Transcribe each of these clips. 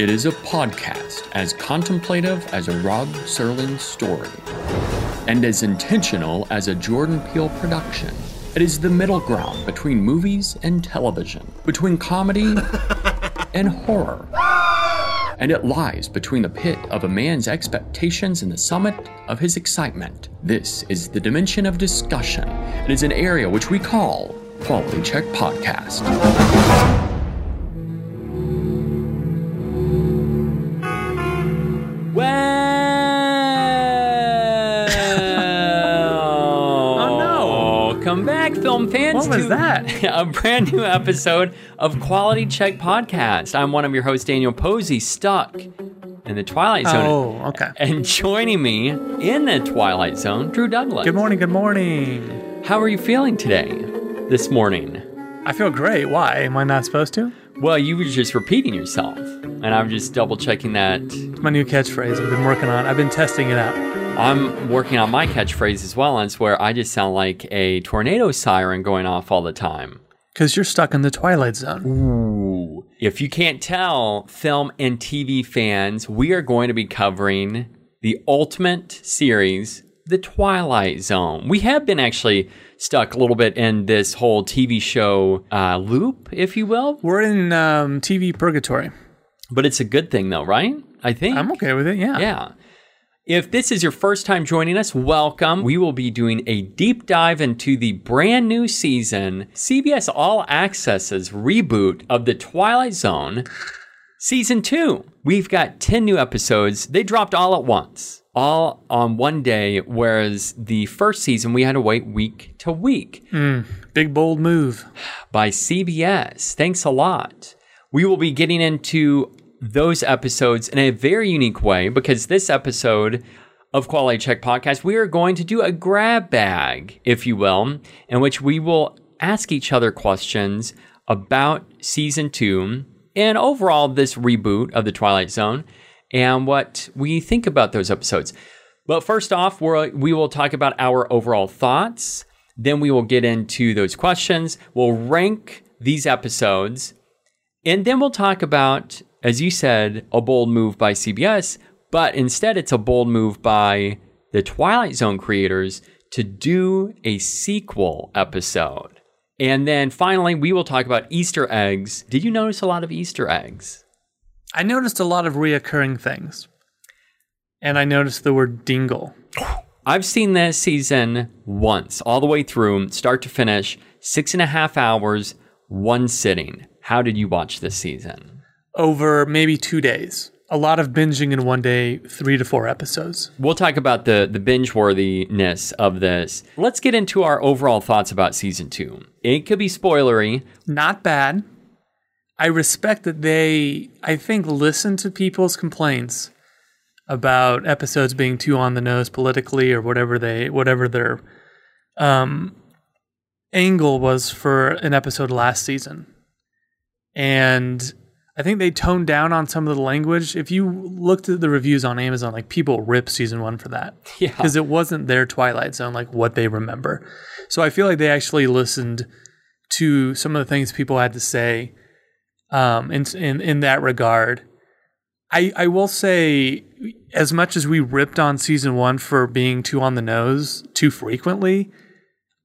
It is a podcast as contemplative as a Rod Serling story, and as intentional as a Jordan Peele production. It is the middle ground between movies and television, between comedy and horror. And it lies between the pit of a man's expectations and the summit of his excitement. This is the dimension of discussion. It is an area which we call Quality Check Podcast. Back, film fans. What was that? A brand new episode of Quality Check Podcast. I'm one of your hosts, Daniel Posey, stuck in the Twilight Zone. Oh, okay. And joining me in the Twilight Zone, Drew Douglas. Good morning, good morning. How are you feeling today, this morning? I feel great. Why? Am I not supposed to? Well, you were just repeating yourself, and I'm just double checking that. It's my new catchphrase. I've been working on. I've been testing it out. I'm working on my catchphrase as well, and it's where I just sound like a tornado siren going off all the time. Because you're stuck in the Twilight Zone. Ooh. If you can't tell, film and TV fans, we are going to be covering the ultimate series, The Twilight Zone. We have been actually stuck a little bit in this whole TV show uh, loop, if you will, We're in um, TV purgatory. but it's a good thing, though, right? I think. I'm okay with it. Yeah. Yeah. If this is your first time joining us, welcome. We will be doing a deep dive into the brand new season, CBS All Access's reboot of The Twilight Zone, Season 2. We've got 10 new episodes. They dropped all at once, all on one day, whereas the first season we had to wait week to week hmm. Big bold move. by CBS. Thanks a lot. We will be getting into those episodes in a very unique way because this episode of Quality Check Podcast, we are going to do a grab bag, if you will, in which we will ask each other questions about season two and overall this reboot of The Twilight Zone and what we think about those episodes. But first off, we're, we will talk about our overall thoughts. Then we will get into those questions. We'll rank these episodes. And then we'll talk about, as you said, a bold move by CBS, but instead it's a bold move by the Twilight Zone creators to do a sequel episode. And then finally, we will talk about Easter eggs. Did you notice a lot of Easter eggs? I noticed a lot of reoccurring things. And I noticed the word dingle. I've seen this season once, all the way through, start to finish, six and a half hours, one sitting. How did you watch this season? Over maybe two days. A lot of binging in one day, three to four episodes. We'll talk about the the binge worthiness of this. Let's get into our overall thoughts about season two. It could be spoilery. Not bad. I respect that they, I think, listen to people's complaints about episodes being too on the nose politically or whatever they, whatever their um, angle was for an episode last season. And I think they toned down on some of the language. If you looked at the reviews on Amazon, like people rip season one for that Yeah. because it wasn't their Twilight Zone, like what they remember. So I feel like they actually listened to some of the things people had to say um, in, in in that regard. I I will say, as much as we ripped on season one for being too on the nose too frequently,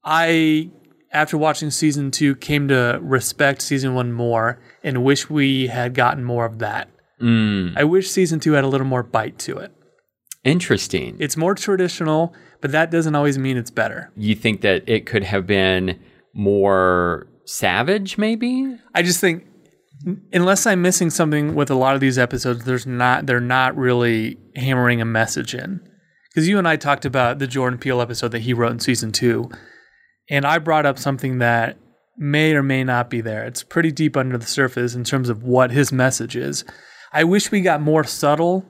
I after watching season two came to respect season one more and wish we had gotten more of that. Mm, I wish season two had a little more bite to it. interesting. It's more traditional, but that doesn't always mean it's better. you think that it could have been more savage, maybe? I just think unless I'm missing something with a lot of these episodes, there's not they're not really hammering a message in. Because you and I talked about the Jordan Peele episode that he wrote in season two, and I brought up something that may or may not be there. It's pretty deep under the surface in terms of what his message is. I wish we got more subtle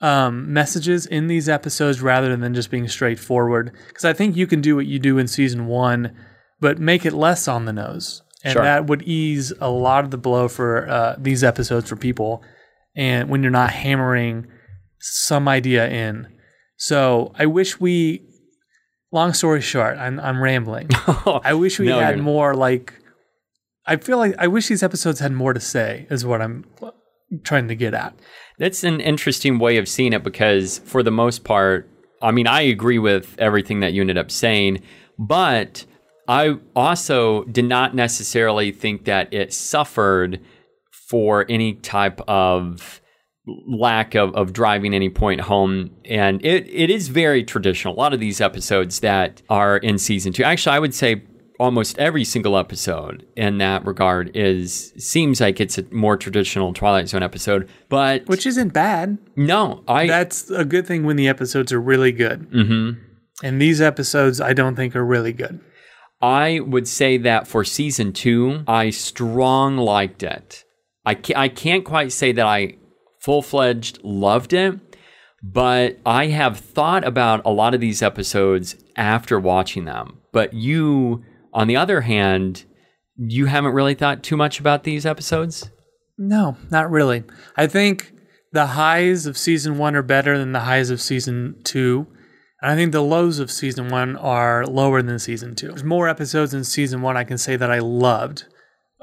um, messages in these episodes rather than just being straightforward. Because I think you can do what you do in season one, but make it less on the nose, and Sure. that would ease a lot of the blow for uh, these episodes for people. And when you're not hammering some idea in, so I wish we. Long story short, I'm I'm rambling. I wish we No, had more like. I feel like I wish these episodes had more to say. Is what I'm trying to get at. That's an interesting way of seeing it because, for the most part, I mean, I agree with everything that you ended up saying, but I also did not necessarily think that it suffered for any type of lack of, of driving any point home. And it, it is very traditional. A lot of these episodes that are in season two, actually, I would say almost every single episode in that regard is seems like it's a more traditional Twilight Zone episode. But Which isn't bad. no, I That's a good thing when the episodes are really good. Mm-hmm. And these episodes, I don't think are really good. I would say that for season two, I strong liked it. I can't, I can't quite say that I full fledged loved it, but I have thought about a lot of these episodes after watching them. But you, on the other hand, you haven't really thought too much about these episodes? No, not really. I think the highs of season one are better than the highs of season two. And I think the lows of season one are lower than season two. There's more episodes in season one I can say that I loved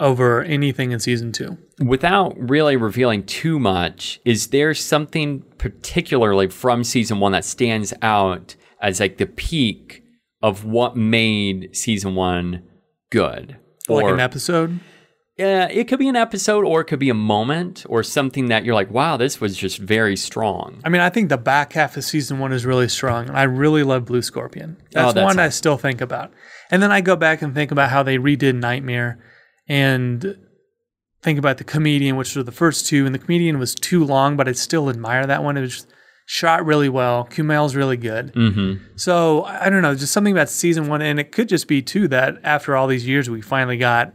over anything in season two. Without really revealing too much, is there something particularly from season one that stands out as like the peak of what made season one good? like Or- an episode. Yeah, it could be an episode or it could be a moment or something that you're like, wow, this was just very strong. I mean, I think the back half of season one is really strong, and I really love Blue Scorpion. Oh, that's, Oh, that's one I still think about. And then I go back and think about how they redid Nightmare, and think about the comedian, which were the first two, and the comedian was too long, but I still admire that one. It was shot really well. Kumail's really good. Mm-hmm. So I I don't know, just something about season one, and it could just be too that after all these years, we finally got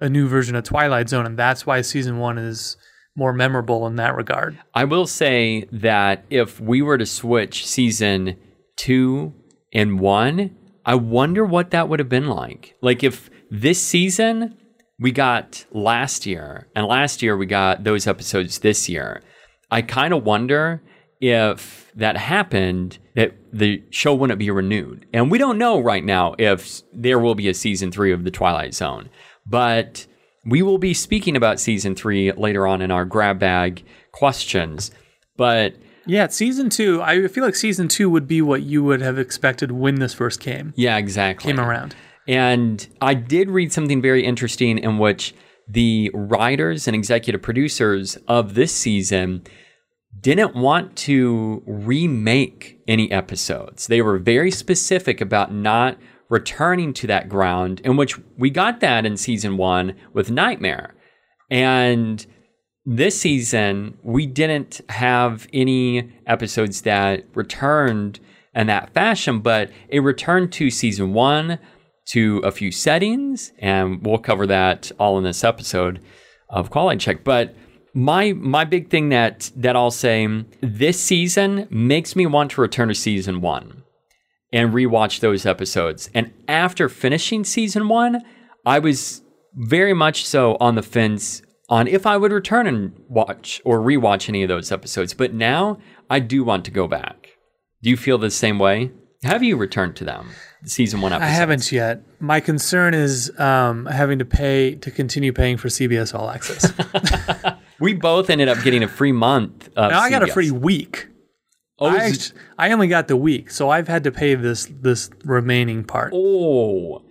a new version of Twilight Zone, and that's why season one is more memorable in that regard. I will say that if we were to switch season two and one, I wonder what that would have been like. Like if this season we got last year, and last year we got those episodes this year, I kind of wonder if that happened, that the show wouldn't be renewed. And we don't know right now if there will be a season three of The Twilight Zone. But we will be speaking about season three later on in our grab bag questions. But Yeah, season two. I feel like season two would be what you would have expected when this first came yeah, exactly. came around. And I did read something very interesting in which the writers and executive producers of this season didn't want to remake any episodes. They were very specific about not returning to that ground, in which we got that in season one with Nightmare. And this season, we didn't have any episodes that returned in that fashion, but it returned to season one, to a few settings, and we'll cover that all in this episode of Quality Check. But my my big thing that that I'll say this season makes me want to return to season one and rewatch those episodes. And after finishing season one, I was very much so on the fence on if I would return and watch or rewatch any of those episodes. But now I do want to go back. Do you feel the same way? Have you returned to them? Season one I haven't yet. My concern is um, having to pay to continue paying for CBS All Access. We both ended up getting a free month. Of now I got a free week. Oh, I, I only got the week, so I've had to pay this this remaining part. oh,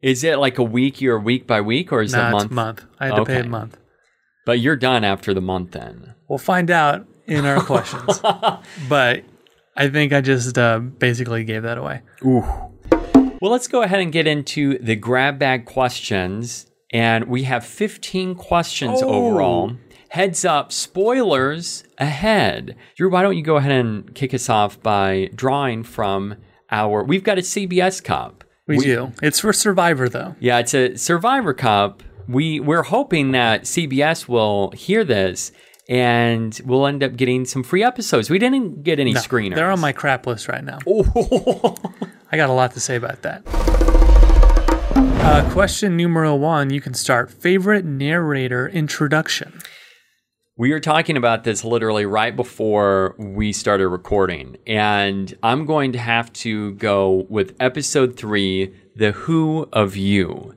is it like a week? You're week by week, or is it Not month? month. I had to pay a month. But you're done after the month then. We'll find out in our questions. but I think I just uh, basically gave that away. Well, let's go ahead and get into the grab bag questions. And we have 15 questions Oh. overall. Heads up, spoilers ahead. Drew, why don't you go ahead and kick us off by drawing from our. We've got a CBS Cup. We, do. It's for Survivor though. Yeah, it's a Survivor Cup. We we're hoping that CBS will hear this and we'll end up getting some free episodes. We didn't get any No, screeners. They're on my crap list right now. Oh. I got a lot to say about that. Uh, question numero one. You can start. Favorite narrator introduction. We were talking about this literally right before we started recording, and I'm going to have to go with episode three, The Who of You.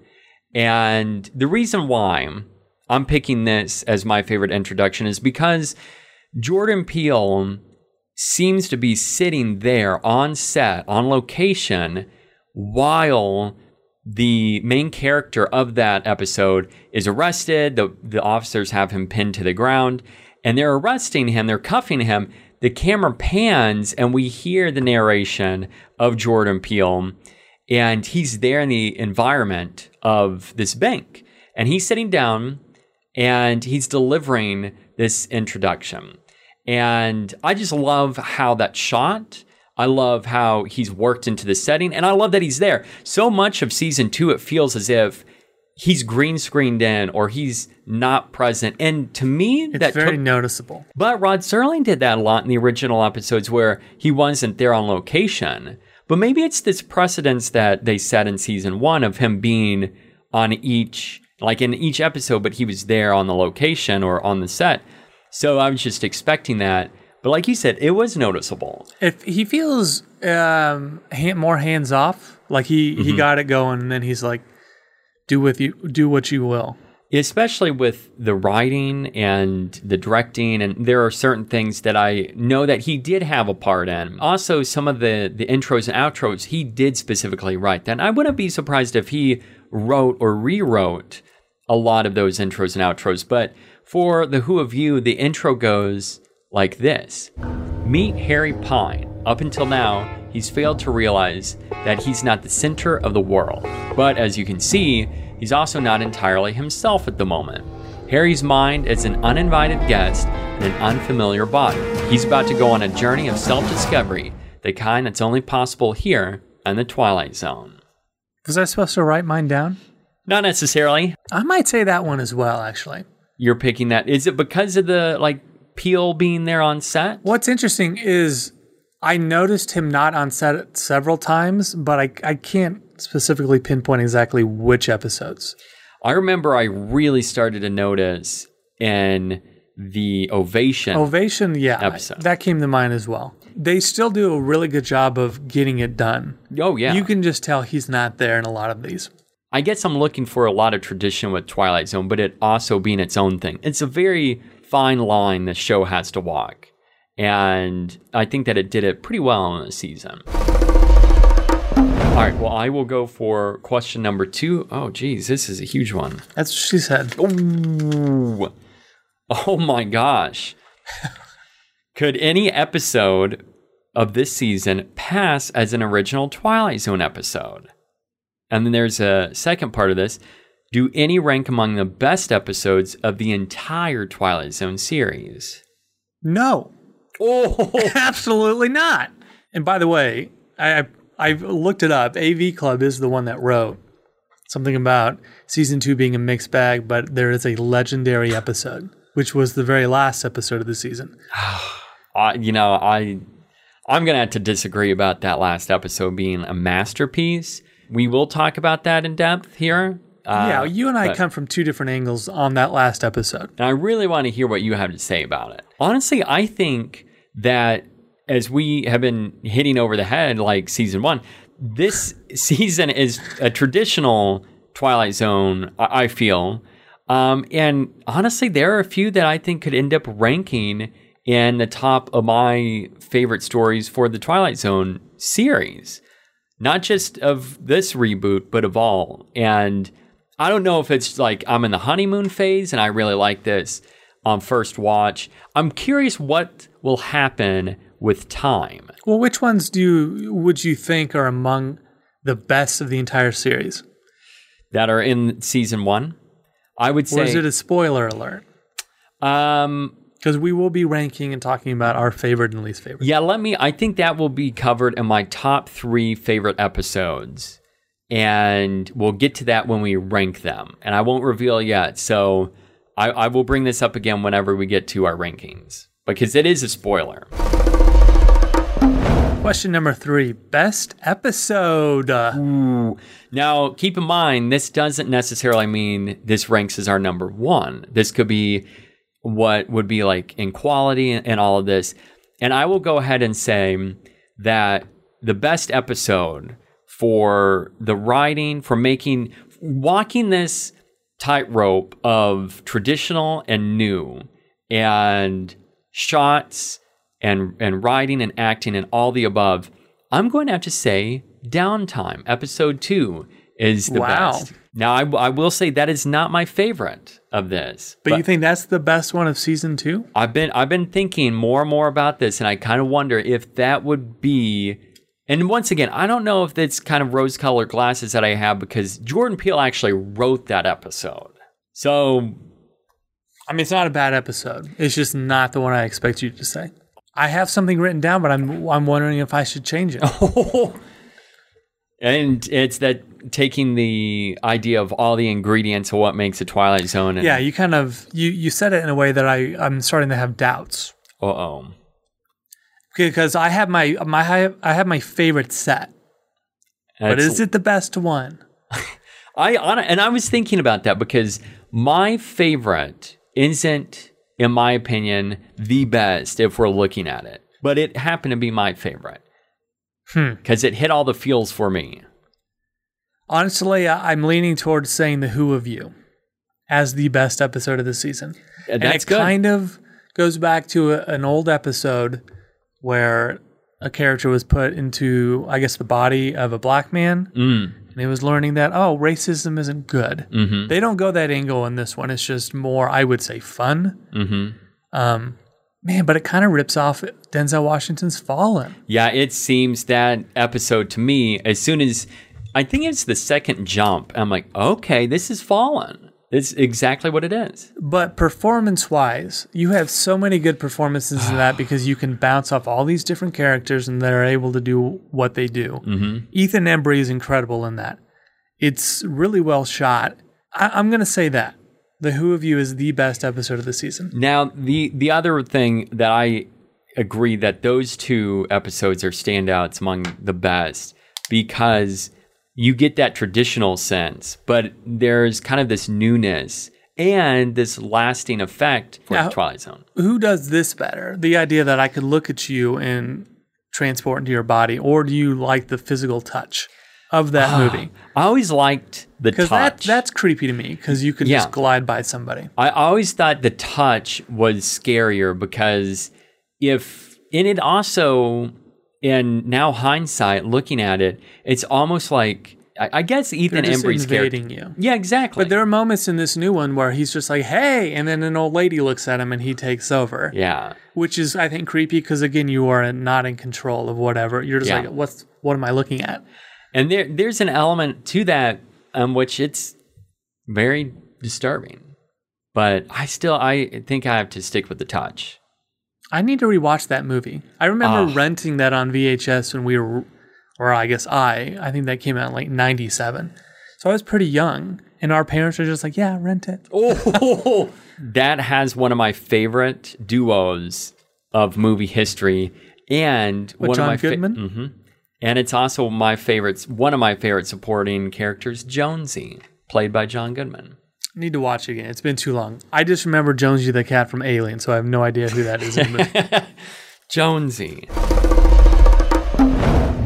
And the reason why I'm picking this as my favorite introduction is because Jordan Peele seems to be sitting there on set, on location, while the main character of that episode is arrested. The, the officers have him pinned to the ground and they're arresting him, they're cuffing him. The camera pans and we hear the narration of Jordan Peele, and he's there in the environment of this bank. And he's sitting down and he's delivering this introduction. And I just love how that shot. I love how he's worked into the setting, and I love that he's there. So much of season two, it feels as if he's green screened in or he's not present. And to me, It's that very took- noticeable. but Rod Serling did that a lot in the original episodes where he wasn't there on location. But maybe it's this precedence that they set in season one of him being on each, like in each episode, but he was there on the location or on the set. So I was just expecting that. But like you said, it was noticeable. If he feels um, hand, more hands off, like he Mm-hmm. he got it going, and then he's like, "Do with you, do what you will." especially with the writing and the directing and there are certain things that I know that he did have a part in. Also some of the the intros and outros he did specifically write. Then I wouldn't be surprised if he wrote or rewrote a lot of those intros and outros, but for the Who of You, the intro goes like this. Meet Harry Pine. Up until now, he's failed to realize that he's not the center of the world. But as you can see, he's also not entirely himself at the moment. Harry's mind is an uninvited guest in an unfamiliar body. He's about to go on a journey of self discovery, the kind that's only possible here in the Twilight Zone. Was I supposed to write mine down? Not necessarily. I might say that one as well, actually. You're picking that. Is it because of the like Peele being there on set? What's interesting is I noticed him not on set several times, but I, I can't specifically pinpoint exactly which episodes. I remember I really started to notice in the ovation. Ovation, yeah, Episode. that came to mind as well. They still do a really good job of getting it done. oh yeah. You can just tell he's not there in a lot of these. I guess I'm looking for a lot of tradition with Twilight Zone, but it also being its own thing. It's a very fine line the show has to walk. And I think that it did it pretty well in the season. All right, well, I will go for question number two. Oh, geez, this is a huge one. That's what she said. Ooh. Oh my gosh. Could any episode of this season pass as an original Twilight Zone episode? And then there's a second part of this. Do any rank among the best episodes of the entire Twilight Zone series? No, Oh, absolutely not. And by the way, I, I I looked it up. AV Club is the one that wrote something about season two being a mixed bag, but there is a legendary episode, which was the very last episode of the season. I, you know, I I'm gonna have to disagree about that last episode being a masterpiece. We will talk about that in depth here. Uh, yeah, you and I but- come from two different angles on that last episode. And I really want to hear what you have to say about it. Honestly, I think that as we have been hitting over the head like season one, this season is a traditional Twilight Zone, I I feel. Um, and honestly, there are a few that I think could end up ranking in the top of my favorite stories for the Twilight Zone series. Not just of this reboot, but of all. And I don't know if it's like I'm in the honeymoon phase and I really like this on first watch. I'm curious what will happen with time. Well, which ones do you, would you think are among the best of the entire series? that are in season one. I would say. Or is it a spoiler alert? um, Because we will be ranking and talking about our favorite and least favorite. yeah, let me. I think that will be covered in my top three favorite episodes, and we'll get to that when we rank them. And I won't reveal yet. So I, I will bring this up again whenever we get to our rankings because it is a spoiler. Question number three best episode. Uh, Now, keep in mind, this doesn't necessarily mean this ranks as our number one. This could be what would be like in quality and, and all of this. And I will go ahead and say that the best episode for the writing, for making, walking this tightrope of traditional and new and shots and and writing and acting and all the above i'm going to have to say downtime episode 2 is the Wow. best now I, I will say that is not my favorite of this but, you think that's the best one of season two? I've been I've been thinking more and more about this, and I kind of wonder if that would be. And once again, I don't know if it's kind of rose-colored glasses that I have because Jordan Peele actually wrote that episode. So I mean, it's not a bad episode. It's just not the one I expect you to say. I have something written down, but I'm I'm wondering if I should change it. and it's that taking the idea of all the ingredients of what makes a Twilight Zone. And, yeah, you kind of you you said it in a way that I I'm starting to have doubts Uh oh. because I have my my I have my favorite set, but is it the best one? I and I was thinking about that because my favorite isn't, in my opinion, the best if we're looking at it, but it happened to be my favorite Hmm. because it hit all the feels for me. Honestly, I'm leaning towards saying the Who of You as the best episode of the season. And it good. kind of goes back to a, an old episode where a character was put into, I guess, the body of a black man, Mm, and he was learning that oh, racism isn't good. mm-hmm, They don't go that angle in this one. It's just more, I would say, fun. mm-hmm. Um, man, but it kind of rips off Denzel Washington's Fallen. Yeah, it seems that episode to me, as soon as I think it's the second jump, I'm like, okay, this is Fallen. It's exactly what it is. But performance wise, you have so many good performances in that because you can bounce off all these different characters and they're able to do what they do. Mm-hmm. Ethan Embry is incredible in that. It's really well shot. I- I'm going to say that. The Who of You is the best episode of the season. Now, the the other thing that I agree that those two episodes are standouts among the best because you get that traditional sense, but there's kind of this newness and this lasting effect for Now- Twilight Zone. Who does this better? The idea that I could look at you and transport into your body, or do you like the physical touch of that ah. movie? I always liked the Because that, touch. that's creepy to me because you could Yeah. just glide by somebody. I always thought the touch was scarier because if, and it also, in now hindsight, looking at it, it's almost like, I, I guess Ethan They're just Embry's character. invading you. Yeah, exactly. But there are moments in this new one where he's just like, "Hey," and then an old lady looks at him and he takes over, yeah. which is I think creepy because again, you are not in control of whatever. You're just Yeah. like, "What's what am I looking at?" And there, there's an element to that, um, which it's very disturbing. But I still, I think I have to stick with the touch. I need to rewatch that movie. I remember Ah. renting that on VHS when we were, or I guess I, I think that came out in like '97, so I was pretty young, and our parents were just like, "Yeah, rent it." Oh, that has one of my favorite duos of movie history, and With one John of my Goodman? hmm and it's also my favorites. One of my favorite supporting characters, Jonesy, played by John Goodman. Need to watch it again. It's been too long. I just remember Jonesy the cat from Alien, so I have no idea who that is in the. Jonesy.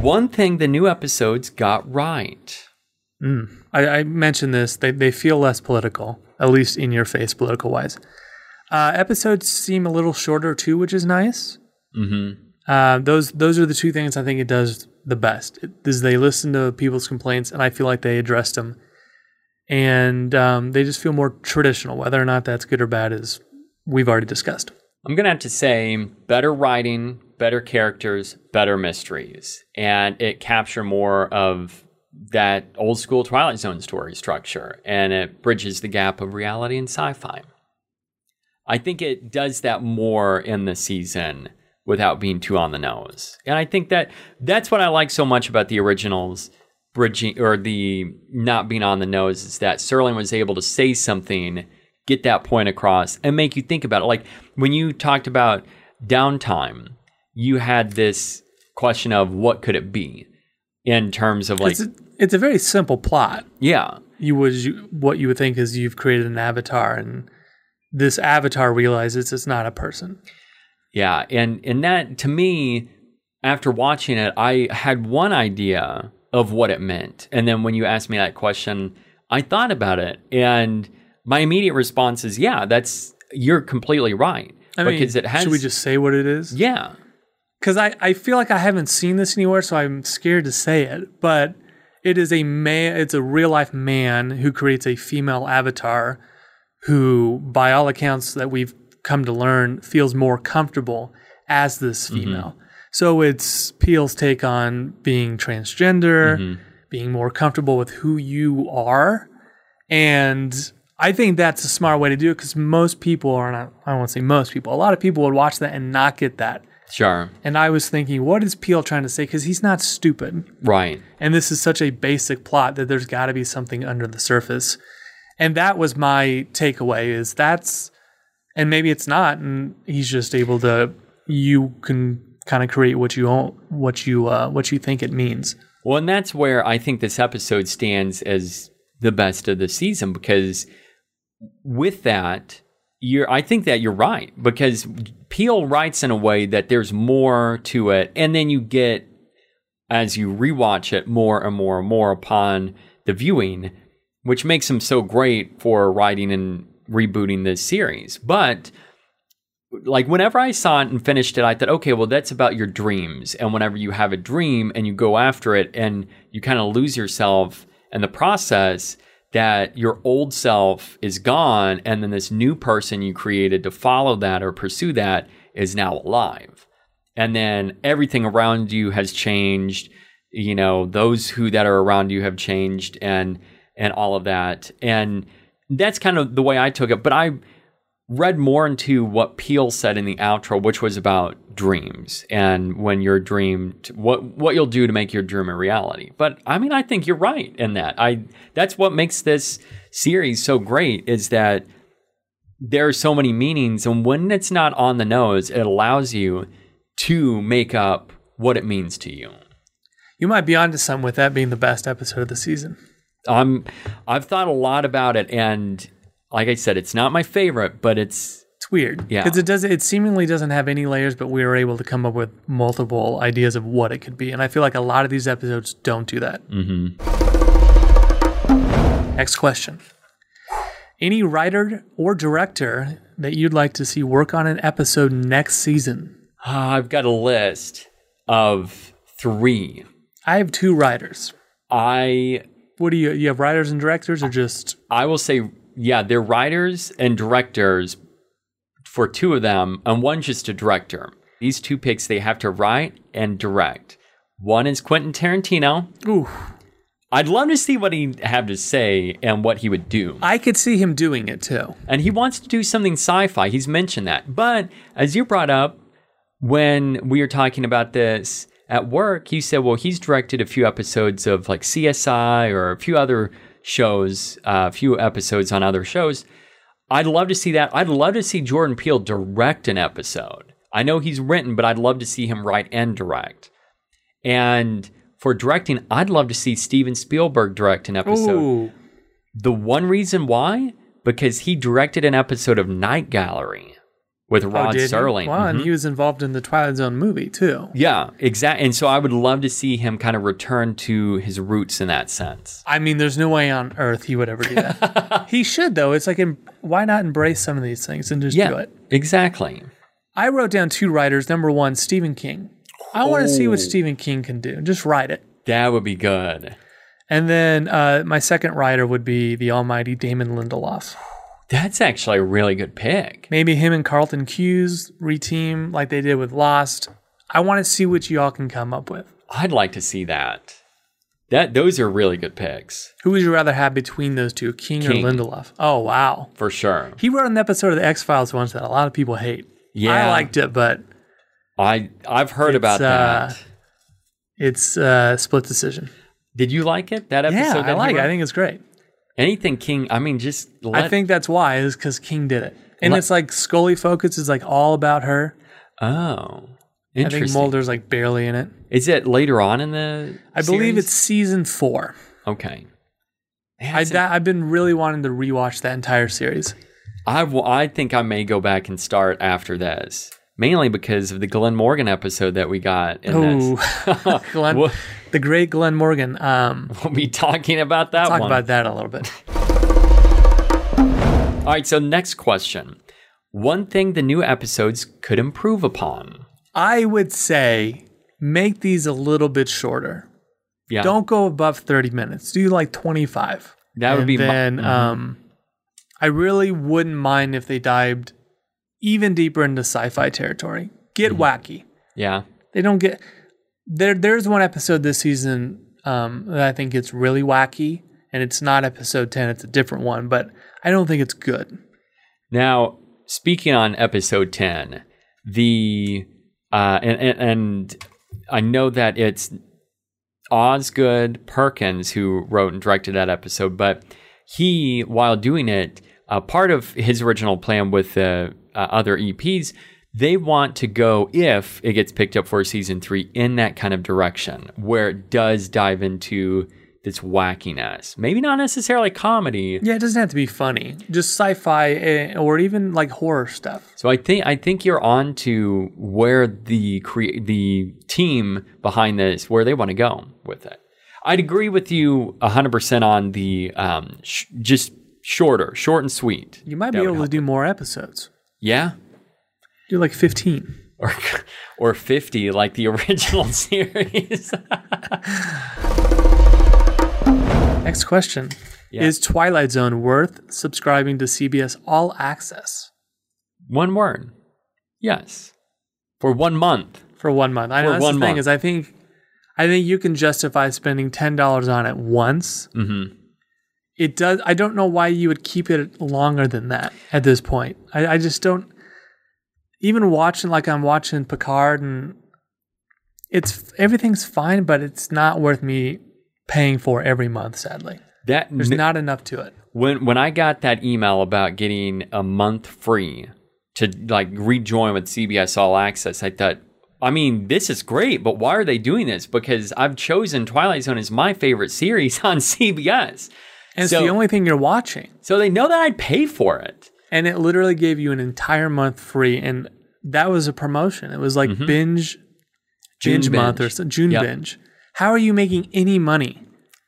One thing the new episodes got right. I, I mentioned this. They, they feel less political, at least in your face, political wise. Uh, episodes seem a little shorter too, which is nice. Mm-hmm. Uh, those those are the two things I think it does the best. Is they listen to people's complaints, and I feel like they addressed them, and um, they just feel more traditional. Whether or not that's good or bad is we've already discussed. I'm going to have to say better writing, better characters, better mysteries. And it capture more of that old school Twilight Zone story structure and it bridges the gap of reality and sci fi. I think it does that more in the season without being too on the nose. And I think that that's what I like so much about the originals bridging or the not being on the nose is that Serling was able to say something get that point across and make you think about it. Like when you talked about downtime, you had this question of what could it be in terms of like, it's, a, it's a very simple plot. yeah, You would you, what you would think is you've created an avatar, and this avatar realizes it's not a person. Yeah, and and that to me, after watching it, I had one idea of what it meant, and then when you asked me that question, I thought about it, and my immediate response is, yeah, that's you're completely right I mean, it has. should we just say what it is? yeah, because I, I feel like I haven't seen this anywhere, so I'm scared to say it. But it is a man, it's a real life man who creates a female avatar, who, by all accounts that we've come to learn, feels more comfortable as this mm-hmm. female. So it's Peele's take on being transgender, mm-hmm. being more comfortable with who you are, and I think that's a smart way to do it because most people are not. I to say most people. A lot of people would watch that and not get that. sure, And I was thinking, what is Peel trying to say? Because he's not stupid. right, And this is such a basic plot that there's got to be something under the surface. And that was my takeaway is that's, and maybe it's not. And he's just able to, you can kind of create what you what you, uh, what you think it means. Well, and that's where I think this episode stands as the best of the season because with that, you're I think that you're right because Peele writes in a way that there's more to it, and then you get as you rewatch it more and more and more upon the viewing, which makes him so great for writing and rebooting this series. But like whenever I saw it and finished it, I thought, okay, well, that's about your dreams. And whenever you have a dream and you go after it and you kind of lose yourself in the process, that your old self is gone. And then this new person you created to follow that or pursue that is now alive. And then everything around you has changed. You know, those who that are around you have changed and, and all of that. And that's kind of the way I took it. But I, read more into what Peele said in the outro, which was about dreams and when your dream, what what you'll do to make your dream a reality. But I mean, I think you're right in that. I that's what makes this series so great is that there are so many meanings, and when it's not on the nose, it allows you to make up what it means to you. You might be onto something with that being the best episode of the season. I'm I've thought a lot about it, and like I said, it's not my favorite, but it's It's weird. Yeah. Because it does it seemingly doesn't have any layers, but we were able to come up with multiple ideas of what it could be. And I feel like a lot of these episodes don't do that. Mm-hmm. Next question. Any writer or director that you'd like to see work on an episode next season? Uh, I've got a list of three. I have two writers. I What do you you have writers and directors or just I will say, yeah, they're writers and directors for two of them, and one's just a director. These two picks they have to write and direct. One is Quentin Tarantino. ooh, I'd love to see what he'd have to say and what he would do. I could see him doing it too. and he wants to do something sci-fi. He's mentioned that. But as you brought up when we were talking about this at work, you said, well, he's directed a few episodes of like CSI or a few other shows, uh, a few episodes on other shows. I'd love to see that. I'd love to see Jordan Peele direct an episode. I know he's written, but I'd love to see him write and direct. And for directing, I'd love to see Steven Spielberg direct an episode. Ooh. The one reason why, because he directed an episode of Night Gallery with Rod Oh, did he? Serling. Wow, and Mhm. he was involved in the Twilight Zone movie too. Yeah, exactly. And so I would love to see him kind of return to his roots in that sense. I mean, there's no way on earth he would ever do that. he should though. It's like, why not embrace some of these things and just do it? exactly. I wrote down two writers. Number one, Stephen King. I want to see Oh. what Stephen King can do. Just write it. That would be good. And then uh, my second writer would be the almighty Damon Lindelof. That's actually a really good pick. Maybe him and Carlton Cuse reteam like they did with Lost. I want to see what y'all can come up with. I'd like to see that. That those are really good picks Who would you rather have between those two, King, King. or Lindelof? Oh wow, for sure. he wrote an episode of the X Files once that a lot of people hate. Yeah. I liked it, but I I've heard about uh, that. it's uh, split decision. Did you like it? That episode? Yeah, that I like it. I think it's great. Anything King, I mean, just let, I think that's why is because King did it, and Let- it's like Scully Focus is like all about her. Oh, I think interesting. Mulder's like barely in it. Is it later on in the? I believe series? it's season four. okay. I, that's that, I've been really wanting to rewatch that entire series. I, w- I think I may go back and start after this, mainly because of the Glen Morgan episode that we got in this. Oh, Glenn, the great Glen Morgan. Um, we'll be talking about that talk one. about that a little bit. All right, so next question. One thing the new episodes could improve upon. I would say make these a little bit shorter. Yeah. Don't go above 30 minutes. Do like 25. That would And be my- then mhm. um I really wouldn't mind if they dived even deeper into sci-fi territory. Get Mm-hmm. wacky. Yeah. They don't get there there's one episode this season um that I think gets really wacky and it's not episode 10, it's a different one, but I don't think it's good. Now, speaking on episode 10, the uh and and, and I know that it's Osgood Perkins who wrote and directed that episode, but he while doing it, uh, part of his original plan with the uh, other EPs, they want to go if it gets picked up for season 3 in that kind of direction where it does dive into this wackiness. Maybe not necessarily comedy, Yeah, it doesn't have to be funny. Just sci-fi eh, or even like horror stuff. So I think I think you're on to where the cre- the team behind this where they want to go with it. I'd agree with you 100% on the um, sh- just shorter, short and sweet. You might That be able to do more episodes. Yeah. Do like 15. Or or 50 like the original series. Next question. Yeah. Is Twilight Zone worth subscribing to CBS All Access one word. Yes. For one month. for one month? I know For that's one the thing month. is I think I think you can justify spending ten dollars on it once. Mhm. It does. I don't know why you would keep it longer than that at this point. I, I just don't. Even watching like I'm watching Picard and it's everything's fine, but it's not worth me paying for every month. Sadly, That there's n- not enough to it. when when I got that email about getting a month free to like rejoin with CBS All Access, I thought, I mean, this is great, but why are they doing this? Because I've chosen Twilight Zone as my favorite series on CBS. And So- it's the only thing you're watching. So they know that I'd pay for it. And it literally gave you an entire month free and that was a promotion it was like binge Mm-hmm. June binge month or so, june Yep. binge how are you making any money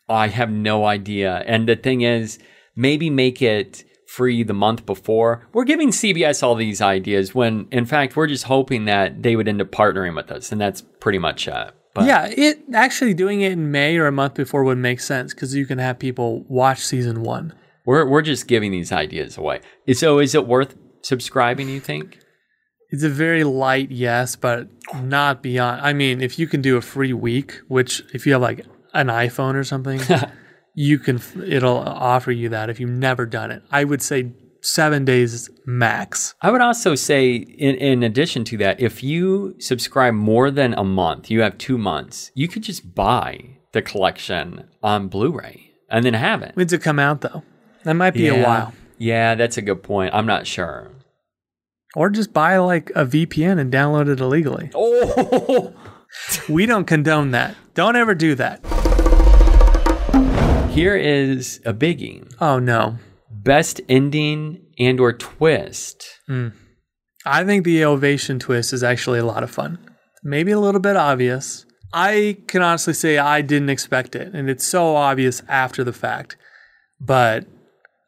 I have no idea. And the thing is, maybe make it free the month before. We're giving CBS all these ideas when, in fact, we're just hoping that they would end up partnering with us. And that's pretty much it. But yeah it actually doing it in may or a month before would make sense because you can have people watch season one We're we're just giving these ideas away. So is it worth subscribing? You think? it's a very light yes but not beyond i mean if you can do a free week which if you have like an iphone or something you can it'll offer you that if you've never done it i would say seven days max I would also say, in in addition to that, if you subscribe more than a month, you have two months. You could just buy the collection on Blu-ray and then have it. When's it come out though? That might be a while. Yeah, that's a good point. I'm not sure. Or just buy like a VPN and download it illegally. Oh, We don't condone that. Don't ever do that. here is a biggie: Oh no. best ending and or twist. Hmm. I think the ovation twist is actually a lot of fun. Maybe a little bit obvious. I can honestly say I didn't expect it, and it's so obvious after the fact. But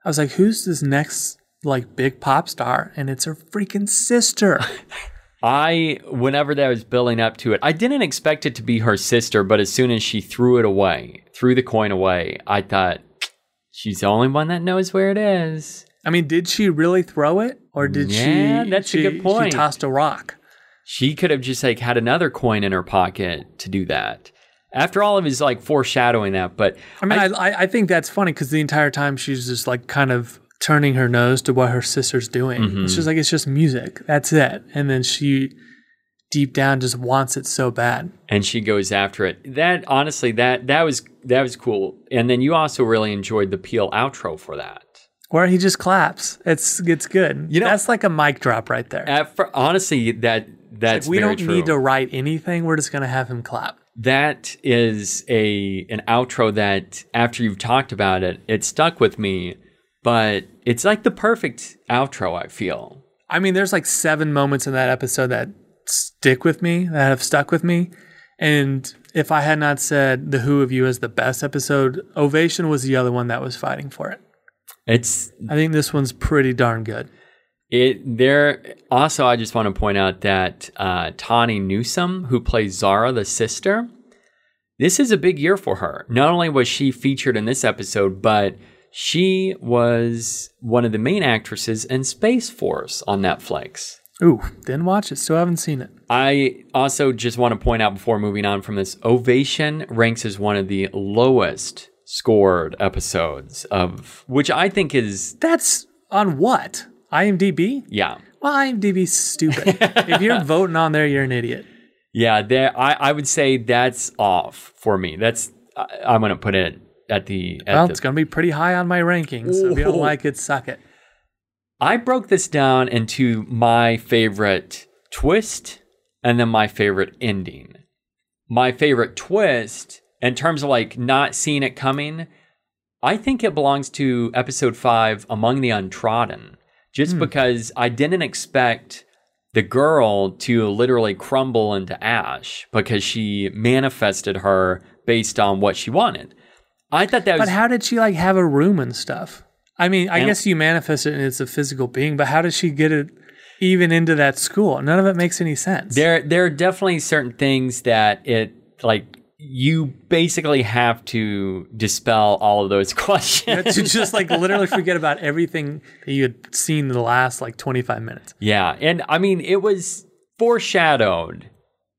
I was like, who's this next like big pop star? And it's her freaking sister. I, whenever that was building up to it, I didn't expect it to be her sister, but as soon as she threw it away, threw the coin away, I thought she's the only one that knows where it is. I mean, did she really throw it? Or did Yeah, she that's a good point. She tossed a rock. She could have just like had another coin in her pocket to do that. After all of his like foreshadowing that, but I mean, I, I, I think that's funny because the entire time she's just like kind of turning her nose to what her sister's doing. Mm-hmm. It's just like it's just music. That's it. And then she deep down just wants it so bad. and she goes after it. That honestly, that that was that was cool. And then you also really enjoyed the Peele outro for that. Where he just claps. It's it's good. You know- that's like a mic drop right there. Fir- honestly, that that's we very don't true. need to write anything. We're just gonna have him clap. That is a an outro that after you've talked about it, it stuck with me. But it's like the perfect outro. I feel. I mean, there's like seven moments in that episode that stick with me, that have stuck with me. And if I had not said The Who of You as the best episode, Ovation was the other one that was fighting for it. It's I think this one's pretty darn good. It there also I just want to point out that uh, Tawny Newsome, who plays Zara the sister, this is a big year for her. Not only was she featured in this episode, but she was one of the main actresses in Space Force on Netflix. Ooh, didn't watch it, still haven't seen it. I also just want to point out before moving on from this, Ovation ranks as one of the lowest scored episodes of which I think is That's on what? IMDb? yeah. Well, IMDb's stupid. if you're voting on there, you're an idiot. Yeah, there. I, I would say that's off for me. That's I, I'm gonna put it at the. At Well, the it's going to be pretty high on my rankings. So if you don't like it, suck it. I broke this down into my favorite twist and then my favorite ending. My favorite twist, in terms of like not seeing it coming, I think it belongs to episode five, Among the Untrodden, just hmm. because I didn't expect the girl to literally crumble into ash because she manifested her based on what she wanted. I thought that was But how did she like have a room and stuff? I mean, I And- guess you manifest it and it's a physical being, but how does she get it even into that school? None of it makes any sense. There, there are definitely certain things that it like you basically have to dispel all of those questions. to just like literally forget about everything that you had seen in the last like 25 minutes. yeah, and I mean it was foreshadowed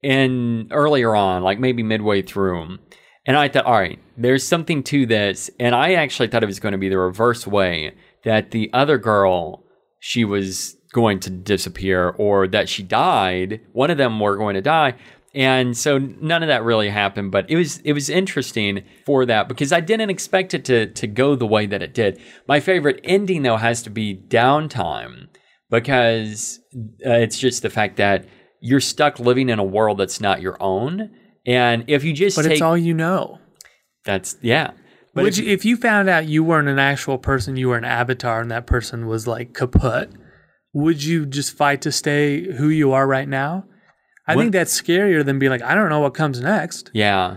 in earlier on, like maybe midway through, and I thought, all right, there's something to this, and I actually thought it was going to be the reverse way that the other girl she was going to disappear or that she died. One of them were going to die. And so none of that really happened, but it was it was interesting for that because I didn't expect it to to go the way that it did. My favorite ending though has to be downtime because uh, it's just the fact that you're stuck living in a world that's not your own, and if you just But take it's all you know. that's yeah. But Would if, if you found out you weren't an actual person, you were an avatar, and that person was like kaput, would you just fight to stay who you are right now? I What- think that's scarier than being like, I don't know what comes next, yeah,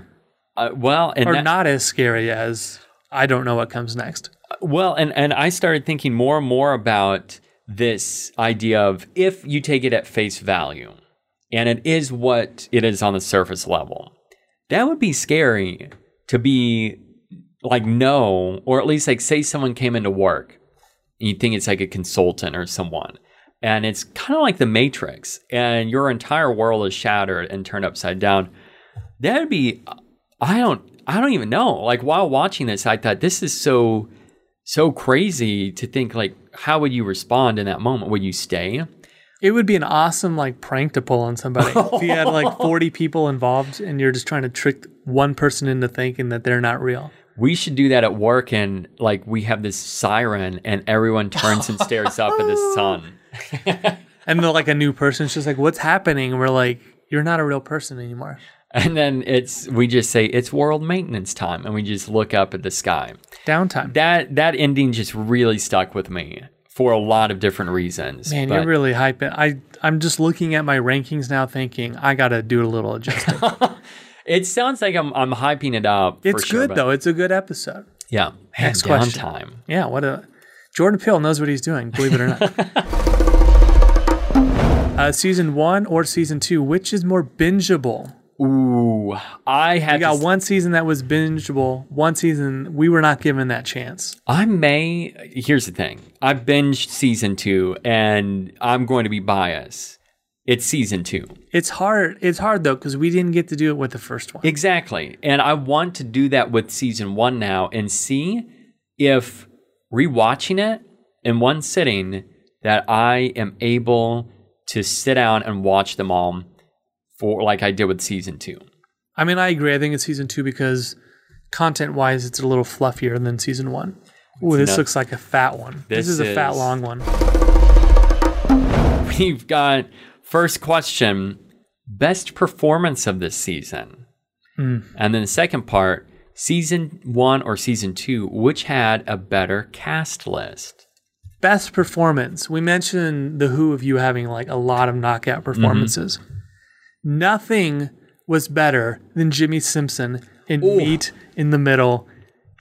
uh, well, and or that- not as scary as I don't know what comes next. Well, and and I started thinking more and more about this idea of if you take it at face value, and it is what it is on the surface level, that would be scary to be like no, or at least like say someone came into work, and you think it's like a consultant or someone, and it's kind of like the Matrix, and your entire world is shattered and turned upside down. That would be, I don't, I don't even know. Like while watching this, I thought this is so so crazy to think like how would you respond in that moment would you stay It would be an awesome like prank to pull on somebody. if you had like 40 people involved and you're just trying to trick one person into thinking that they're not real. we should do that at work and like we have this siren and everyone turns and stares up at the sun And they're like a new person. Just like, what's happening? And we're like, you're not a real person anymore. and then it's we just say it's world maintenance time and we just look up at the sky Downtime. that that ending just really stuck with me for a lot of different reasons Man, But- you're really hyping. I I'm just looking at my rankings now, thinking I got to do a little adjusting. it sounds like i'm, I'm hyping it up it's sure, good though. It's a good episode. yeah Man, Next question. downtime Yeah, what a Jordan Peele knows what he's doing. Believe it or not. uh, season one or season two, which is more bingeable? ooh i had We got one season that was bingeable. One season we were not given that chance. I may. Here's the thing. I binged season two, and I'm going to be biased. It's season two. It's hard. It's hard though because we didn't get to do it with the first one. Exactly. And I want to do that with season one now and see if rewatching it in one sitting that I am able to sit down and watch them all for like I did with season two. I mean, I agree. I think it's season two because content wise, it's a little fluffier than season one. Ooh, this nuts. looks like a fat one. This, This is a fat long one. We've got first question best performance of this season. Hmm. And then the second part season one or season two, which had a better cast list? Best performance. We mentioned the Who of you having like a lot of knockout mm-hmm. performances. Nothing was better than Jimmy Simpson in Meet in the Middle.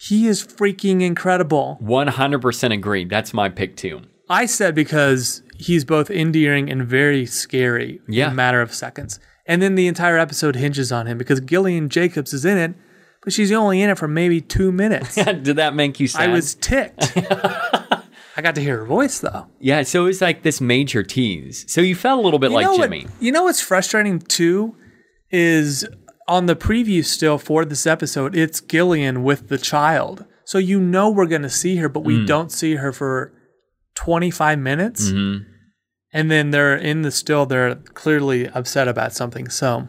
He is freaking incredible. 100% agreed. That's my pick too. I said because he's both endearing and very scary Yeah. in a matter of seconds. And then the entire episode hinges on him because Gillian Jacobs is in it, but she's only in it for maybe two minutes. Did that make you sad? I was ticked. I got to hear her voice though. Yeah, so it was like this major tease. So you felt a little bit You like Jimmy. What, you know what's frustrating too is on the preview still for this episode, it's Gillian with the child. So you know we're going to see her, but we Mm. don't see her for 25 minutes. Mm-hmm. And then they're in the still, they're clearly upset about something. So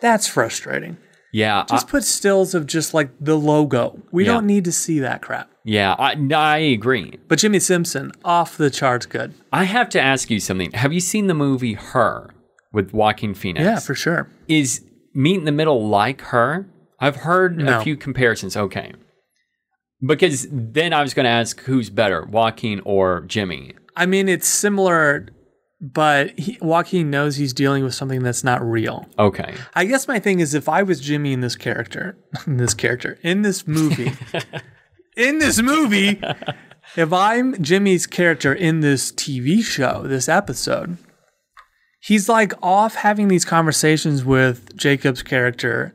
that's frustrating. Yeah, I, Just put stills of just like the logo. We Yeah. don't need to see that crap. yeah, I, I agree. But Jimmy Simpson, off the charts good. I have to ask you something. Have you seen the movie Her with Joaquin Phoenix? Yeah, for sure. Is Meet in the Middle like Her? I've heard No. a few comparisons. Okay. Because then I was going to ask who's better, Joaquin or Jimmy? I mean, it's similar, but he, Joaquin knows he's dealing with something that's not real. Okay. I guess my thing is, if I was Jimmy in this character, in this character, in this movie, in this movie, if I'm Jimmy's character in this TV show, this episode, he's like off having these conversations with Jacob's character,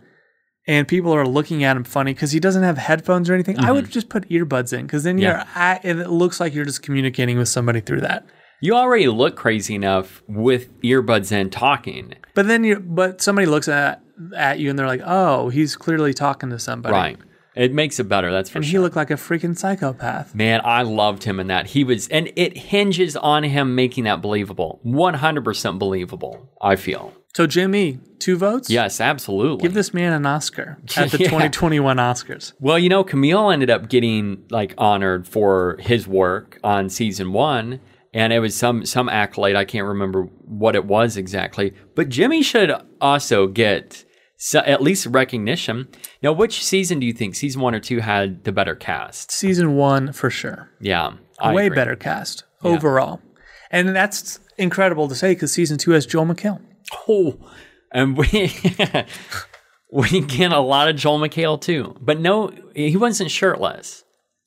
and people are looking at him funny because he doesn't have headphones or anything. I would mm-hmm. just put earbuds in because then Yeah. you're at, and it looks like you're just communicating with somebody through that. You already look crazy enough with earbuds in talking. But then you, but somebody looks at at you and they're like, "Oh, he's clearly talking to somebody." Right. It makes it better, that's for sure. And he sure. looked like a freaking psychopath. Man, I loved him in that. He was, and it hinges on him making that believable. 100% believable, I feel. So Jimmy, two votes. Yes, absolutely. Give this man an Oscar at the Yeah. 2021 Oscars. Well, you know, Kumail ended up getting like honored for his work on season one, and it was some some accolade. I can't remember what it was exactly, but Jimmy should also get so, at least recognition. Now, which season do you think season one or two had the better cast? Season one for sure. Yeah, I Way agree. better cast overall. And that's incredible to say because season two has Joel McHale. Oh, and we we get a lot of Joel McHale too, but no, he wasn't shirtless.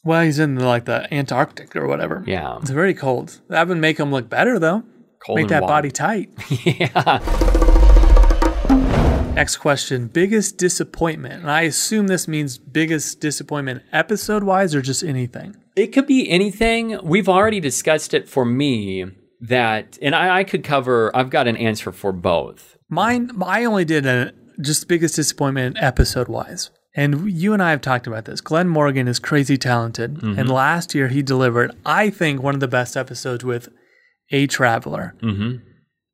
Well, he's in like the Antarctic or whatever. Yeah. It's very cold. That would make him look better though. Cold make that warm. body tight. Yeah. Next question. Biggest disappointment. And I assume this means biggest disappointment episode wise or just anything. It could be anything. We've already discussed it for me that, and I, I could cover, I've got an answer for both. Mine, I only did a just biggest disappointment episode wise. And you and I have talked about this. Glen Morgan is crazy talented. And last year he delivered, I think, one of the best episodes with A Traveler. Mm-hmm.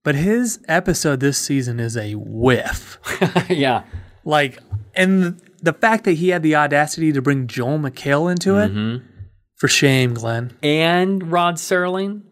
But his episode this season is a whiff. yeah. like, and the fact that he had the audacity to bring Joel McHale into it, for shame, Glenn. And Rod Serling.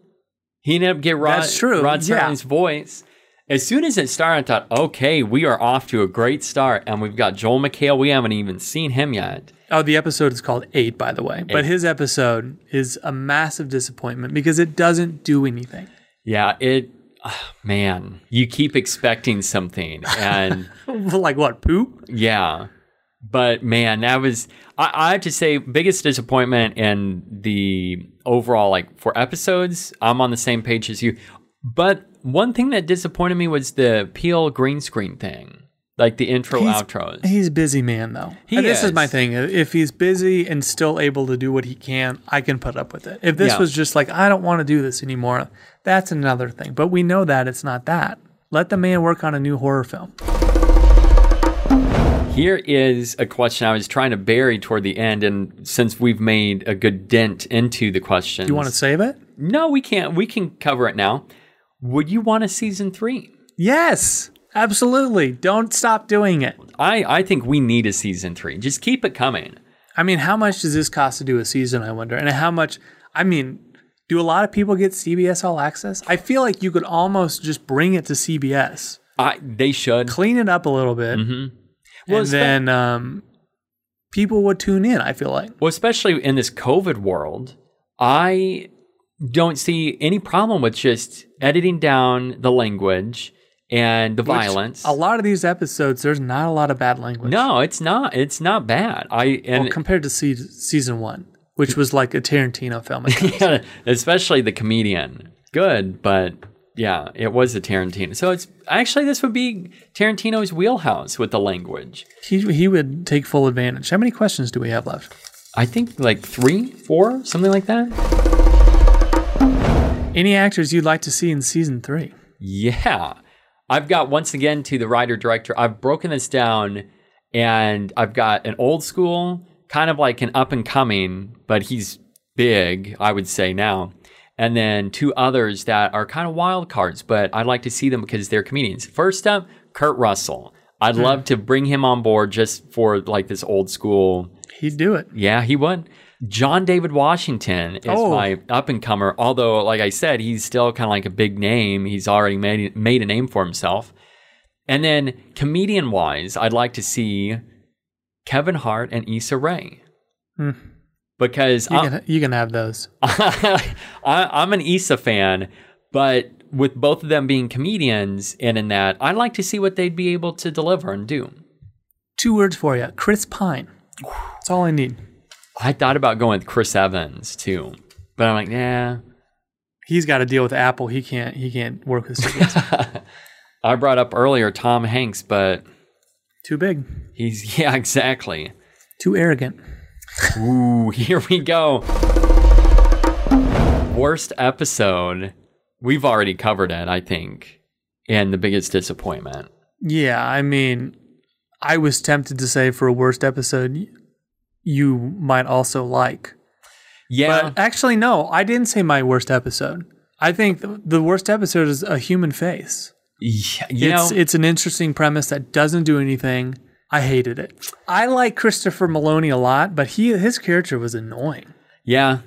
He ended up get Rod, That's true, Rod yeah. Serling's voice. As soon as it started, I thought, okay, we are off to a great start. And we've got Joel McHale. We haven't even seen him yet. Oh, the episode is called Eight, by the way. But his episode is a massive disappointment because it doesn't do anything. Yeah, it, ah, man, you keep expecting something. And like what? Poop? Yeah. But man, that was I, I have to say biggest disappointment in the overall like for episodes. I'm on the same page as you. But one thing that disappointed me was the Peele green screen thing. Like the intro He's- outros. He's busy man, though. He And this is. is. my thing. If he's busy and still able to do what he can, I can put up with it. If this Yeah. was just like, I don't want to do this anymore, that's another thing. But we know that it's not that. Let the man work on a new horror film. Here is a question I was trying to bury toward the end, and since we've made a good dent into the questions, You want to save it? No, we can't. We can cover it now. Would you want a season three? Yes. Absolutely. Don't stop doing it. I, I think we need a season three. Just keep it coming. I mean, how much does this cost to do a season, I wonder? And how much, I mean, do a lot of people get CBS All Access? I feel like you could almost just bring it to CBS, I, they should. clean it up a little bit, Well, and then um, people would tune in, I feel like. Well, especially in this COVID world, I don't see any problem with just editing down the language and the Which, violence. A lot of these episodes, there's not a lot of bad language. no, it's not. It's not bad. I and Well, compared to se- season one, which was like a Tarantino film. yeah, especially the comedian. Good, but yeah, it was a Tarantino. So it's actually this would be Tarantino's wheelhouse with the language. he, he would take full advantage. How many questions do we have left? I think like three, four, something like that. Any actors you'd like to see in season three? Yeah. I've got once again to the writer director, I've broken this down and I've got an old school, kind of like an up and coming, but he's big, I would say now. And then two others that are kind of wild cards, but I'd like to see them because they're comedians. First up, Kurt Russell. I'd hmm. love to bring him on board just for like this old school He'd do it. yeah, he would. John David Washington is Oh. my up and comer. Although, like I said, he's still kind of like a big name. He's already made made a name for himself. And then comedian wise, I'd like to see Kevin Hart and Issa Rae. Hmm. Because You can, you can have those. I, I'm an Issa fan, but with both of them being comedians and in that, I'd like to see what they'd be able to deliver and do. Two words for you Chris Pine. That's all I need. I thought about going with Chris Evans too, but I'm like, nah. He's got to deal with Apple. He can't. He can't work with studios. I brought up earlier Tom Hanks, but Too big. he's yeah, exactly. Too arrogant. Ooh, here we go. Worst episode. We've already covered it, I think. And the biggest disappointment. Yeah, I mean, I was tempted to say for a worst episode, you might also like. Yeah. But actually, no, I didn't say my worst episode. I think the worst episode is a human face. yeah it's know, it's an interesting premise that doesn't do anything. I hated it. I like Christopher Meloni a lot, but he his character was annoying. yeah.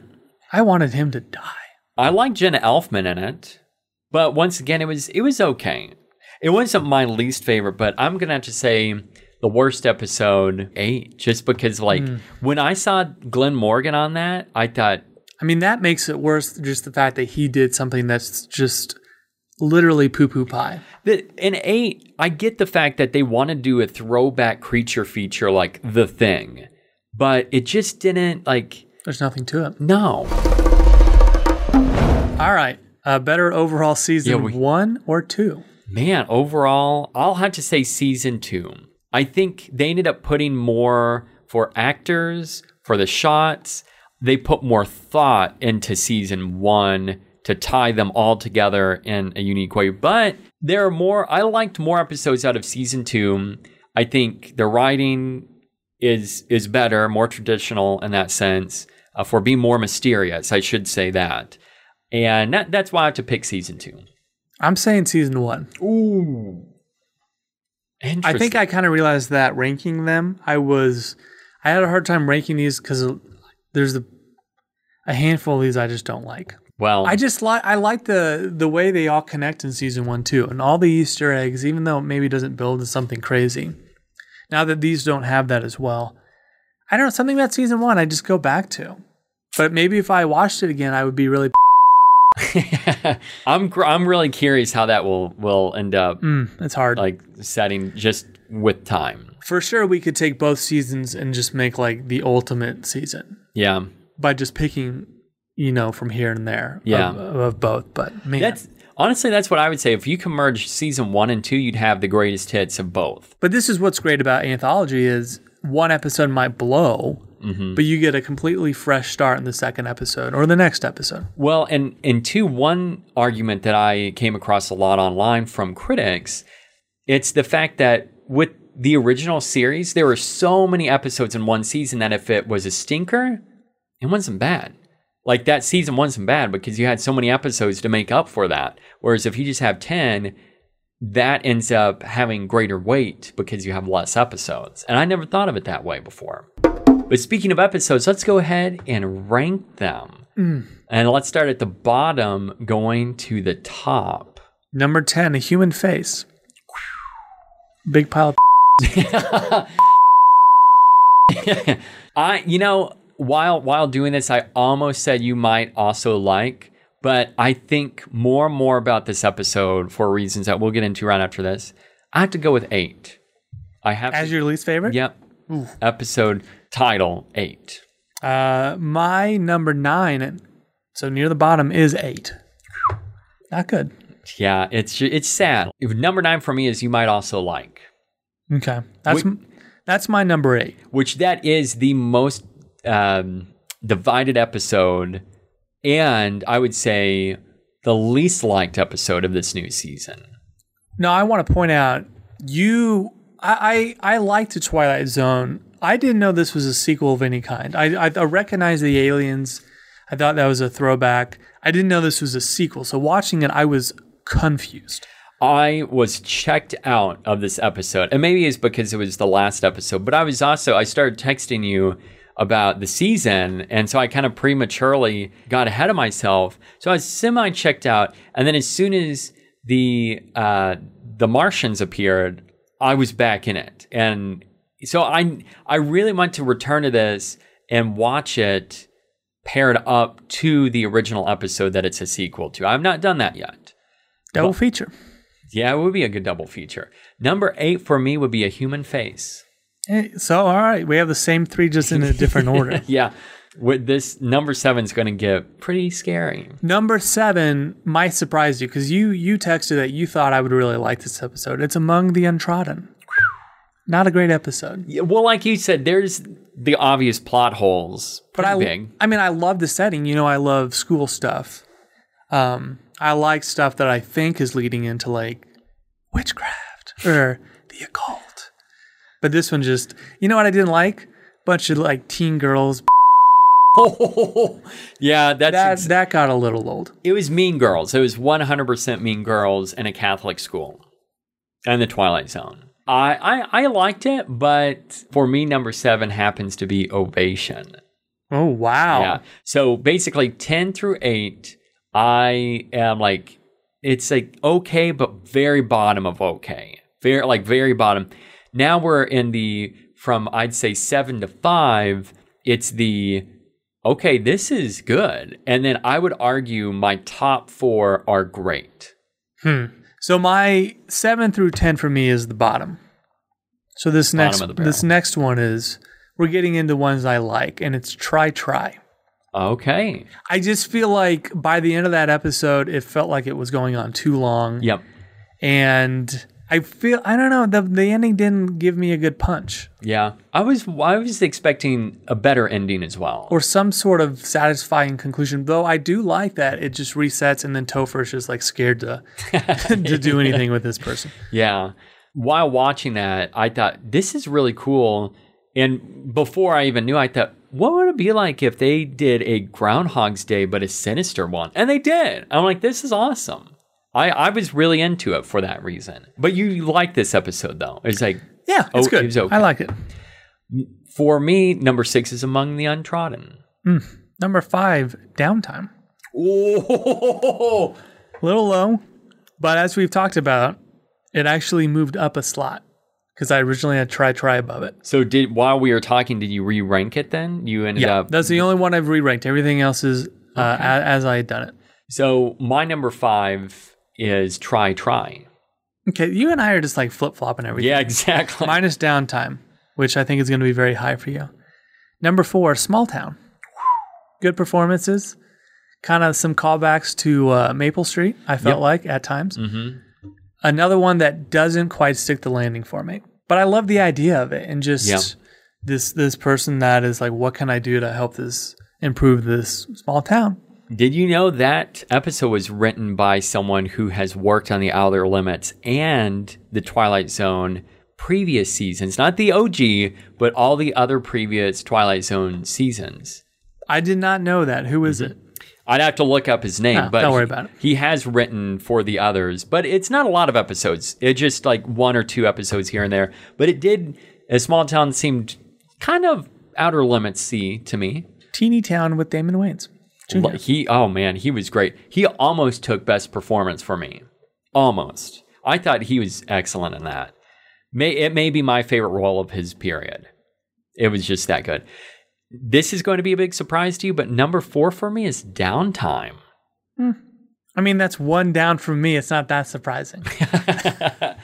I wanted him to die. I like Jenna Elfman in it. But once again, it was it was okay. It wasn't my least favorite, but I'm gonna have to say the worst episode eight. Just because like hmm. when I saw Glen Morgan on that, I thought I mean, that makes it worse. Just the fact that he did something that's just literally poo poo pie. that in eight, I get the fact that they want to do a throwback creature feature like the thing. But it just didn't like There's nothing to it. no. All right. A better overall season Yeah, we- one or two? Man, overall, I'll have to say season two. I think they ended up putting more for actors, for the shots. They put more thought into season one to tie them all together in a unique way. But there are more, I liked more episodes out of season two. I think the writing is is better, more traditional in that sense, uh, for being more mysterious. I should say that. And that, that's why I have to pick season two. I'm saying season one. Ooh. I think I kind of realized that ranking them, I was, I had a hard time ranking these because there's a, a handful of these I just don't like. well, I just like I like the the way they all connect in season one too, and all the Easter eggs, even though it maybe doesn't build to something crazy. Now that these don't have that as well, I don't know something about season one. I just go back to, but maybe if I watched it again, I would be really. I'm I'm really curious how that will will end up Mm, it's hard. like setting just with time. For sure, we could take both seasons and just make like the ultimate season Yeah, by just picking, you know, from here and there. Yeah. of, of both. But man, that's honestly that's what I would say. If you can merge season one and two, you'd have the greatest hits of both. But this is what's great about anthology is one episode might blow, Mm-hmm. but you get a completely fresh start in the second episode or the next episode. Well, and and two, one argument that I came across a lot online from critics, it's the fact that with the original series, there were so many episodes in one season that if it was a stinker, it wasn't bad. Like that season wasn't bad because you had so many episodes to make up for that. Whereas if you just have ten, that ends up having greater weight because you have less episodes. And I never thought of it that way before. But speaking of episodes, let's go ahead and rank them. Mm. And let's start at the bottom, going to the top. Number 10, a human face. Big pile of I, you know, while while doing this, I almost said you might also like, but I think more and more about this episode for reasons that we'll get into right after this. I have to go with eight. I have as to, your least favorite? yep. Episode title eight. Uh, my number nine, so near the bottom, is eight. Not good. Yeah, it's it's sad. If number nine for me is you might also like, Okay. That's that's my number eight. which that is the most um, divided episode, and I would say the least liked episode of this new season. No, I want to point out you. I I, I liked the Twilight Zone. I didn't know this was a sequel of any kind. I, I I recognized the aliens. I thought that was a throwback. I didn't know this was a sequel. So watching it, I was confused. I was checked out of this episode, and maybe it's because it was the last episode, but I was also, I started texting you about the season, and so I kind of prematurely got ahead of myself. So I was semi checked out, and then as soon as the uh, the Martians appeared, I was back in it, and so I I really want to return to this and watch it paired up to the original episode that it's a sequel to. I've not done that yet. Double feature. Yeah, it would be a good double feature. Number eight for me would be a human face. Hey, so all right, we have the same three, just in a different order. Yeah, with this number seven is going to get pretty scary. Number seven might surprise you because you you texted that you thought I would really like this episode. It's Among the Untrodden. Not a great episode, Yeah, well, like you said, there's the obvious plot holes. but I big. I mean I love the setting. You know I love school stuff. Um, I like stuff that I think is leading into like witchcraft or the occult. But this one just you know what I didn't like? Bunch of like teen girls. yeah, that's That ex- that got a little old. it was Mean Girls. It was 100% Mean Girls in a Catholic school, and the Twilight Zone. I, I I liked it, but for me, number seven happens to be Ovation. Oh wow. Yeah. So basically, 10 through 8, I am like, it's like okay, but very bottom of okay. Very, like, very bottom. Now we're in the, from I'd say 7 to 5, it's the, okay, this is good. And then I would argue my top four are great. Hmm. So my seven through ten for me is the bottom. So this next the barrel. this next one is we're getting into ones I like, and it's try try. Okay. I just feel like by the end of that episode, it felt like it was going on too long, Yep. and I feel I don't know the the ending didn't give me a good punch Yeah. I was, I was expecting a better ending as well. or some sort of satisfying conclusion. Though I do like that it just resets, and then Topher's just like scared to to do anything with this person. Yeah. While watching that, I thought this is really cool. And before I even knew, I thought, what would it be like if they did a Groundhog's Day, but a sinister one? And they did. I'm like, this is awesome. I, I was really into it for that reason. But you like this episode, though. It's like, Yeah, it's Oh, good. it okay. I like it. for me, number six is Among the Untrodden. Number five, downtime. Oh, A little low, but as we've talked about, it actually moved up a slot because I originally had try try above it. so did while we were talking, did you re-rank it then? You ended Yeah, up that's the only one I've re-ranked. Everything else is uh, a- as I had done it. so my number five is Try Try. Okay, you and I are just like flip flopping everything. Yeah, exactly. Minus downtime, which I think is going to be very high for you. Number four, small town. Good performances. Kind of some callbacks to uh, Maple Street. I felt Yep. like at times. Another one that doesn't quite stick the landing for me, but I love the idea of it and just Yep. this this person that is like, what can I do to help this improve this small town? Did you know that episode was written by someone who has worked on the Outer Limits and the Twilight Zone previous seasons? Not the OG, but all the other previous Twilight Zone seasons. I did not know that. Who is mm-hmm. it? I'd have to look up his name, No, but don't worry he- about it. He has written for the others, but it's not a lot of episodes. It's just like one or two episodes here and there. But it did. A small town seemed kind of outer limits to me. Teeny Town with Damon Wayans. Jr. He oh man, he was great. He almost took best performance for me. Almost. I thought he was excellent in that. May it may be my favorite role of his period. It was just that good. This is going to be a big surprise to you, but number four for me is downtime. Hmm. I mean, that's one down from me. It's not that surprising. you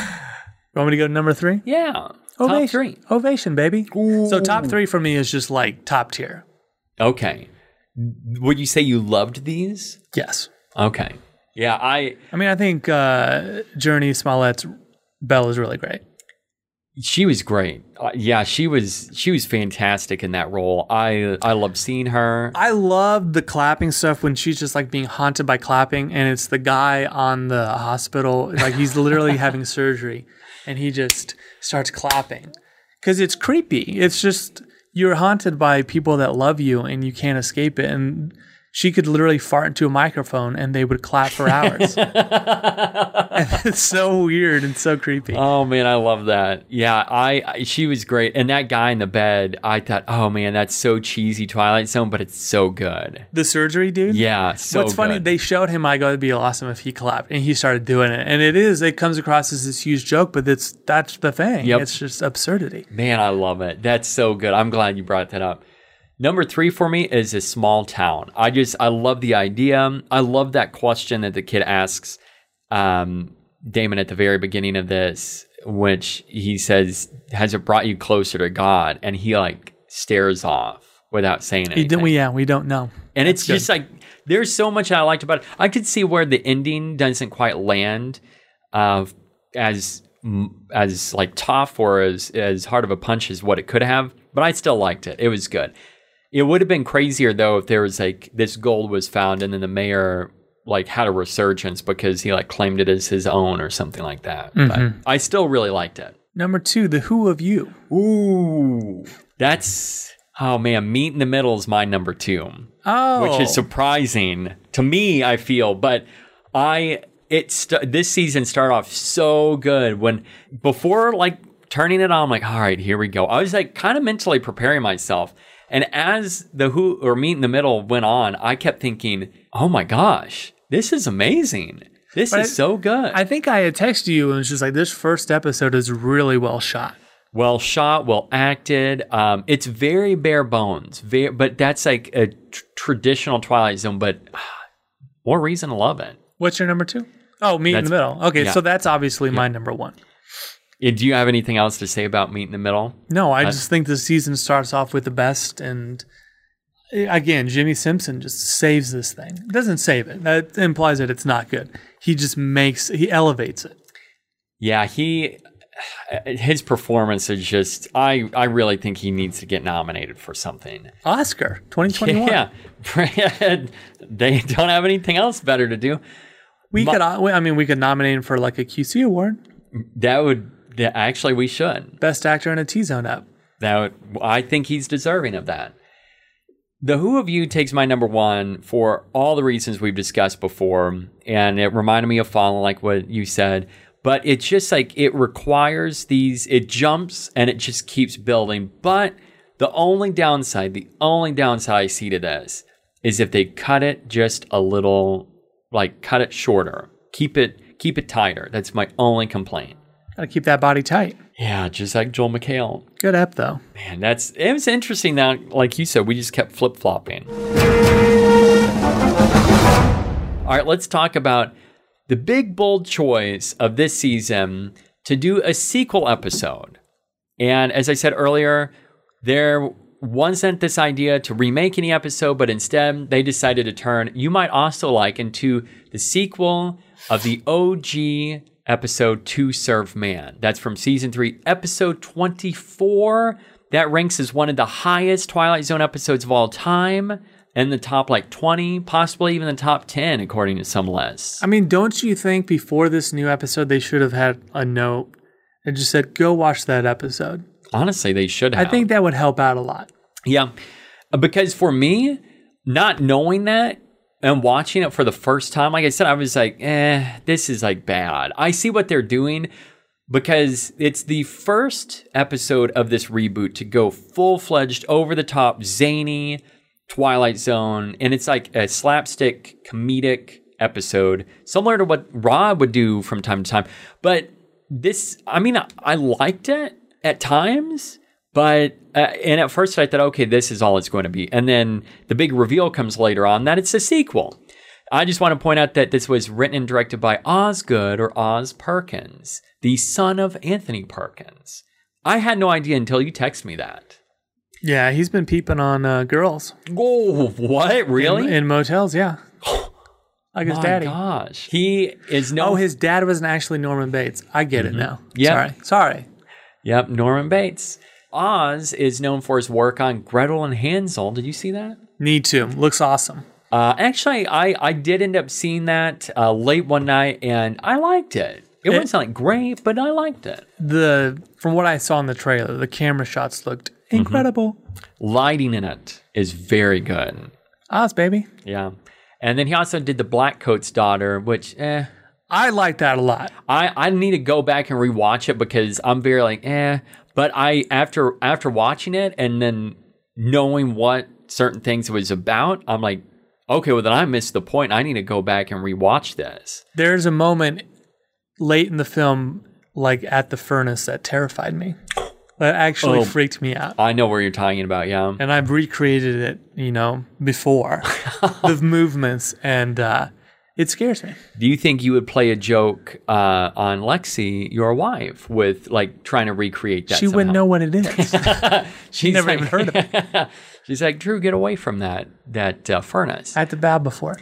Want me to go to number three? Yeah. Top three. Ovation, baby. So top three for me is just like top tier. Okay. Would you say you loved these? Yes. Okay. Yeah, I I mean, I think uh, Jurnee Smollett's Belle is really great. she was great. Uh, yeah, she was she was fantastic in that role. I I loved seeing her. I love the clapping stuff when she's just like being haunted by clapping, and it's the guy on the hospital, like he's literally having surgery, and he just starts clapping because it's creepy. It's just you're haunted by people that love you, and you can't escape it. And she could literally fart into a microphone, and they would clap for hours. and it's so weird and so creepy. Oh man, I love that. Yeah, I, I she was great. And that guy in the bed, I thought, oh man, that's so cheesy Twilight Zone, but it's so good. the surgery dude. Yeah, so What's funny, they showed him, I go, it'd be awesome if he clapped, and he started doing it. And it is, it comes across as this huge joke, but it's that's the thing. Yep. It's just absurdity. Man, I love it. That's so good. I'm glad you brought that up. Number three for me is a small town. I just I love the idea. I love that question that the kid asks um, Damon at the very beginning of this, which he says, "Has it brought you closer to God?" And he like stares off without saying anything. we, yeah, we don't know. And it's good. just like there's so much I liked about it. I could see where the ending doesn't quite land uh, as as like tough or as as hard of a punch as what it could have, but I still liked it. It was good. It would have been crazier though if there was like this gold was found and then the mayor like had a resurgence because he like claimed it as his own or something like that. But mm-hmm. I still really liked it. Number two, the Who of You. Ooh, that's oh man, meet in the middle is my number two Oh, which is oh. surprising to me. I feel, but I it st- this season started off so good when before like turning it on, I'm like, all right, here we go. I was like kind of mentally preparing myself, and as the who or meet in the middle went on, I kept thinking, oh my gosh, this is amazing. This But is I- so good. I think I had texted you and was just like, this first episode is really well shot. well shot, well acted. Um, it's very bare bones, very, but that's like a tr- traditional Twilight Zone, but more reason to love it. What's your number two? Oh, Meet in the Middle. Okay, yeah. so that's obviously my number one. Do you have anything else to say about Meet in the Middle? No, I just think the season starts off with the best, and eh, again, Jimmy Simpson just saves this thing. It doesn't save it. That implies that it's not good. He just makes he elevates it. Yeah, he his performance is just I I really think he needs to get nominated for something. Oscar 2021. Yeah. they don't have anything else better to do. we could. uh, I mean, we could nominate him for like a QC award, That would that, actually we should. best actor in a T Zone up. That I think he's deserving of that. The Who of You takes my number one for all the reasons we've discussed before, and it reminded me of Fallen, like what you said. But it's just like it requires these, it jumps and it just keeps building. But the only downside, the only downside I see to this is if they cut it just a little, like cut it shorter, keep it, keep it tighter. That's my only complaint. Got to keep that body tight. Yeah, just like Joel McHale. Good app though. Man, that's it was interesting that like you said, we just kept flip flopping. All right, let's talk about the big bold choice of this season to do a sequel episode. And as I said earlier, there wasn't this idea to remake any episode, but instead they decided to turn You Might Also Like into the sequel of the OG episode To Serve Man. That's from season three, episode 24. That ranks as one of the highest Twilight Zone episodes of all time. In the top like 20, possibly even the top 10, according to some lists. I mean, don't you think before this new episode they should have had a note and just said, "Go watch that episode." Honestly, they should have. I think that would help out a lot. Yeah. Because for me, not knowing that and watching it for the first time, like I said, I was like, eh, this is like bad. I see what they're doing because it's the first episode of this reboot to go full fledged, over the top, zany Twilight Zone. And it's like a slapstick comedic episode, similar to what Rod would do from time to time. But this, I mean, I, I liked it at times. But uh, and at first I thought, okay, this is all it's going to be, and then the big reveal comes later on that it's a sequel. I just want to point out that this was written and directed by Osgood or Oz Perkins, the son of Anthony Perkins. I had no idea until you text me that. Yeah, he's been peeping on uh, girls Oh, what? Really? in, in motels. Yeah, like his My daddy. gosh. He is no Oh, his dad wasn't actually Norman Bates. I get it now. Yeah. Sorry. Sorry. Yep, Norman Bates. Oz is known for his work on Gretel and Hansel. Did you see that? Need to. Looks awesome. Uh, actually, I, I did end up seeing that uh, late one night, and I liked it. It It- wasn't like great, but I liked it. The from what I saw in the trailer, the camera shots looked incredible. Lighting in it is very good. Oz, baby. Yeah. And then he also did the Blackcoat's daughter, which eh, I like that a lot. I, I need to go back and rewatch it because I'm very like eh. But I after after watching it and then knowing what certain things it was about, I'm like, okay, well then I missed the point. I need to go back and rewatch this. There's a moment late in the film, like at the furnace, that terrified me. That actually Oh. freaked me out. I know where you're talking about, yeah. And I've recreated it, you know, before the movements, and uh, it scares me. Do you think you would play a joke uh, on Lexi, your wife, with like trying to recreate that? she wouldn't know what it is. She's never like- even heard of it. She's like, Drew, get away from that that uh, furnace. I had to bow before.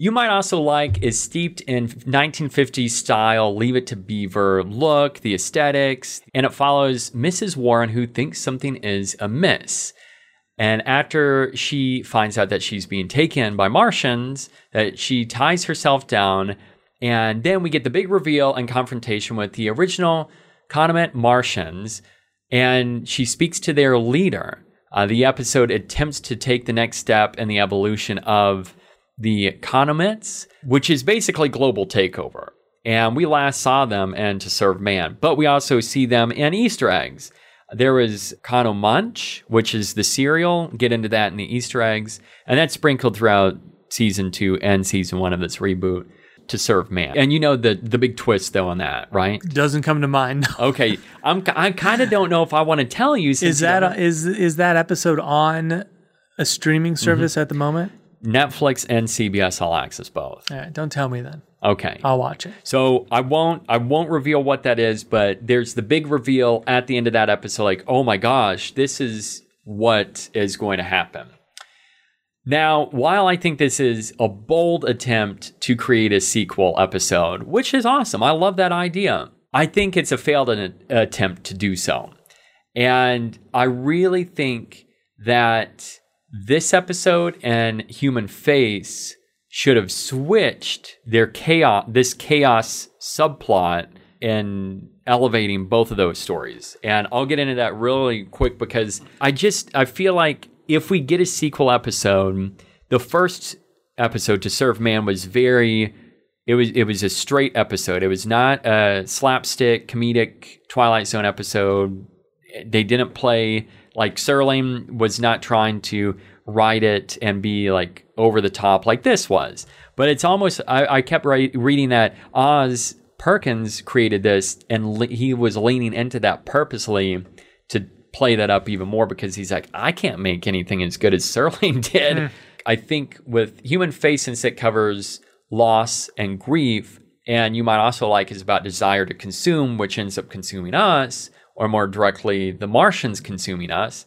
You might also like is steeped in 1950s style, Leave It to Beaver look, the aesthetics, and it follows Mrs. Warren who thinks something is amiss. And after she finds out that she's being taken by Martians, that she ties herself down, and then we get the big reveal and confrontation with the original Kanamit Martians, and she speaks to their leader. Uh, the episode attempts to take the next step in the evolution of the Kanamits, which is basically global takeover. And we last saw them in To Serve Man, but we also see them in Easter eggs. There was Kano Munch, which is the cereal. Get into that in the Easter eggs. And that's sprinkled throughout season two and season one of this reboot to serve man. And you know the the big twist though on that, right? Doesn't come to mind. Okay, I'm I kind of don't know if I want to tell you. Since is you that know- is is that episode on a streaming mm-hmm. service at the moment? Netflix and CBS All Access both? All right, don't tell me then. Okay, I'll watch it. So I won't I won't reveal what that is, but there's the big reveal at the end of that episode like, "Oh my gosh, this is what is going to happen." Now, while I think this is a bold attempt to create a sequel episode, which is awesome. I love that idea. I think it's a failed attempt to do so. And I really think that this episode and Human Face should have switched their chaos, this chaos subplot, and elevating both of those stories. And I'll get into that really quick because I just I feel like if we get a sequel episode, the first episode to serve man was very it was it was a straight episode. It was not a slapstick comedic Twilight Zone episode. They didn't play like Serling was not trying to write it and be like over the top like this was. But it's almost I, I kept re- reading that Oz Perkins created this and le- he was leaning into that purposely to play that up even more because he's like I can't make anything as good as Serling did. Hmm. I think with Human Face since it covers loss and grief and you might also like is about desire to consume which ends up consuming us or more directly the Martians consuming us.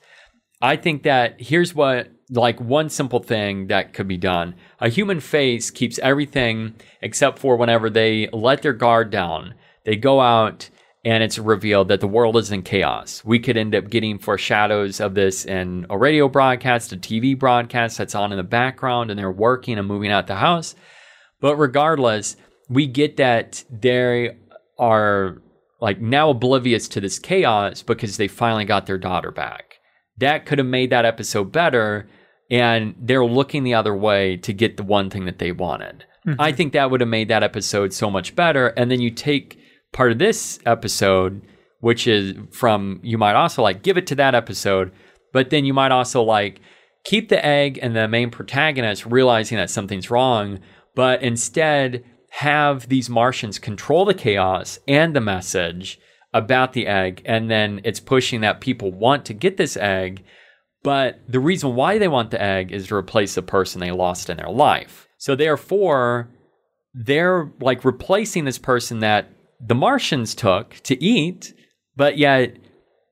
I think that here's what, like, one simple thing that could be done. A human face keeps everything except for whenever they let their guard down, they go out and it's revealed that the world is in chaos. We could end up getting foreshadows of this in a radio broadcast, a TV broadcast that's on in the background, and they're working and moving out the house. But regardless, we get that they are like now oblivious to this chaos because they finally got their daughter back. That could have made that episode better and they're looking the other way to get the one thing that they wanted. I mm-hmm. think that would have made that episode so much better. And then you take part of this episode, which is from, you might also like give it to that episode, but then you might also like keep the egg and the main protagonist realizing that something's wrong, but instead have these Martians control the chaos and the message about the egg. And then it's pushing that people want to get this egg. But the reason why they want the egg is to replace the person they lost in their life. So therefore, they're like replacing this person that the Martians took to eat, but yet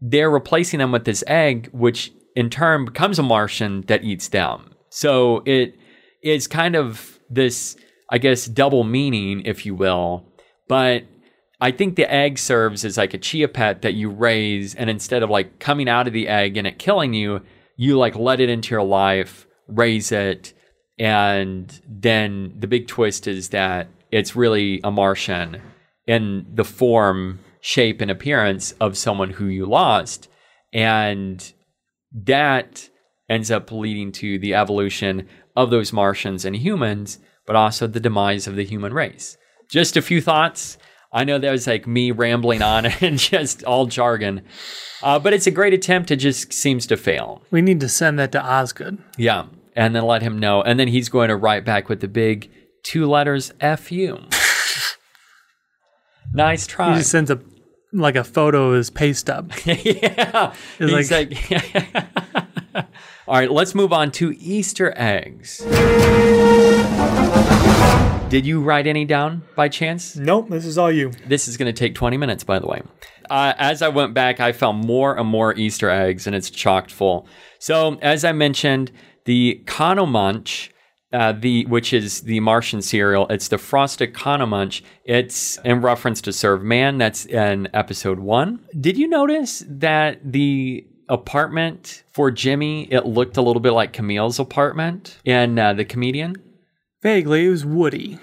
they're replacing them with this egg, which in turn becomes a Martian that eats them. So it is kind of this, I guess, double meaning, if you will. But I think the egg serves as like a chia pet that you raise, and instead of like coming out of the egg and it killing you, you like let it into your life, raise it, and then the big twist is that it's really a Martian in the form, shape, and appearance of someone who you lost. And that ends up leading to the evolution of those Martians and humans, but also the demise of the human race. Just a few thoughts. I know that was like me rambling on and just all jargon, uh, but it's a great attempt. It just seems to fail. We need to send that to Osgood. Yeah. And then let him know. And then he's going to write back with the big two letters F you. nice He try. just sends a like a photo of his pay stub. yeah. It's He's like, all right, let's move on to Easter eggs. Did you write any down by chance? Nope, this is all you. This is going to take 20 minutes, by the way. Uh, as I went back, I found more and more Easter eggs, and it's chocked full. So, as I mentioned, the Conomunch, uh, the which is the Martian cereal, it's the frosted Conomunch. It's in reference to Serve Man. That's in episode one. Did you notice that the apartment for Jimmy it looked a little bit like Kumail's apartment in uh, the comedian? Vaguely, it was woody.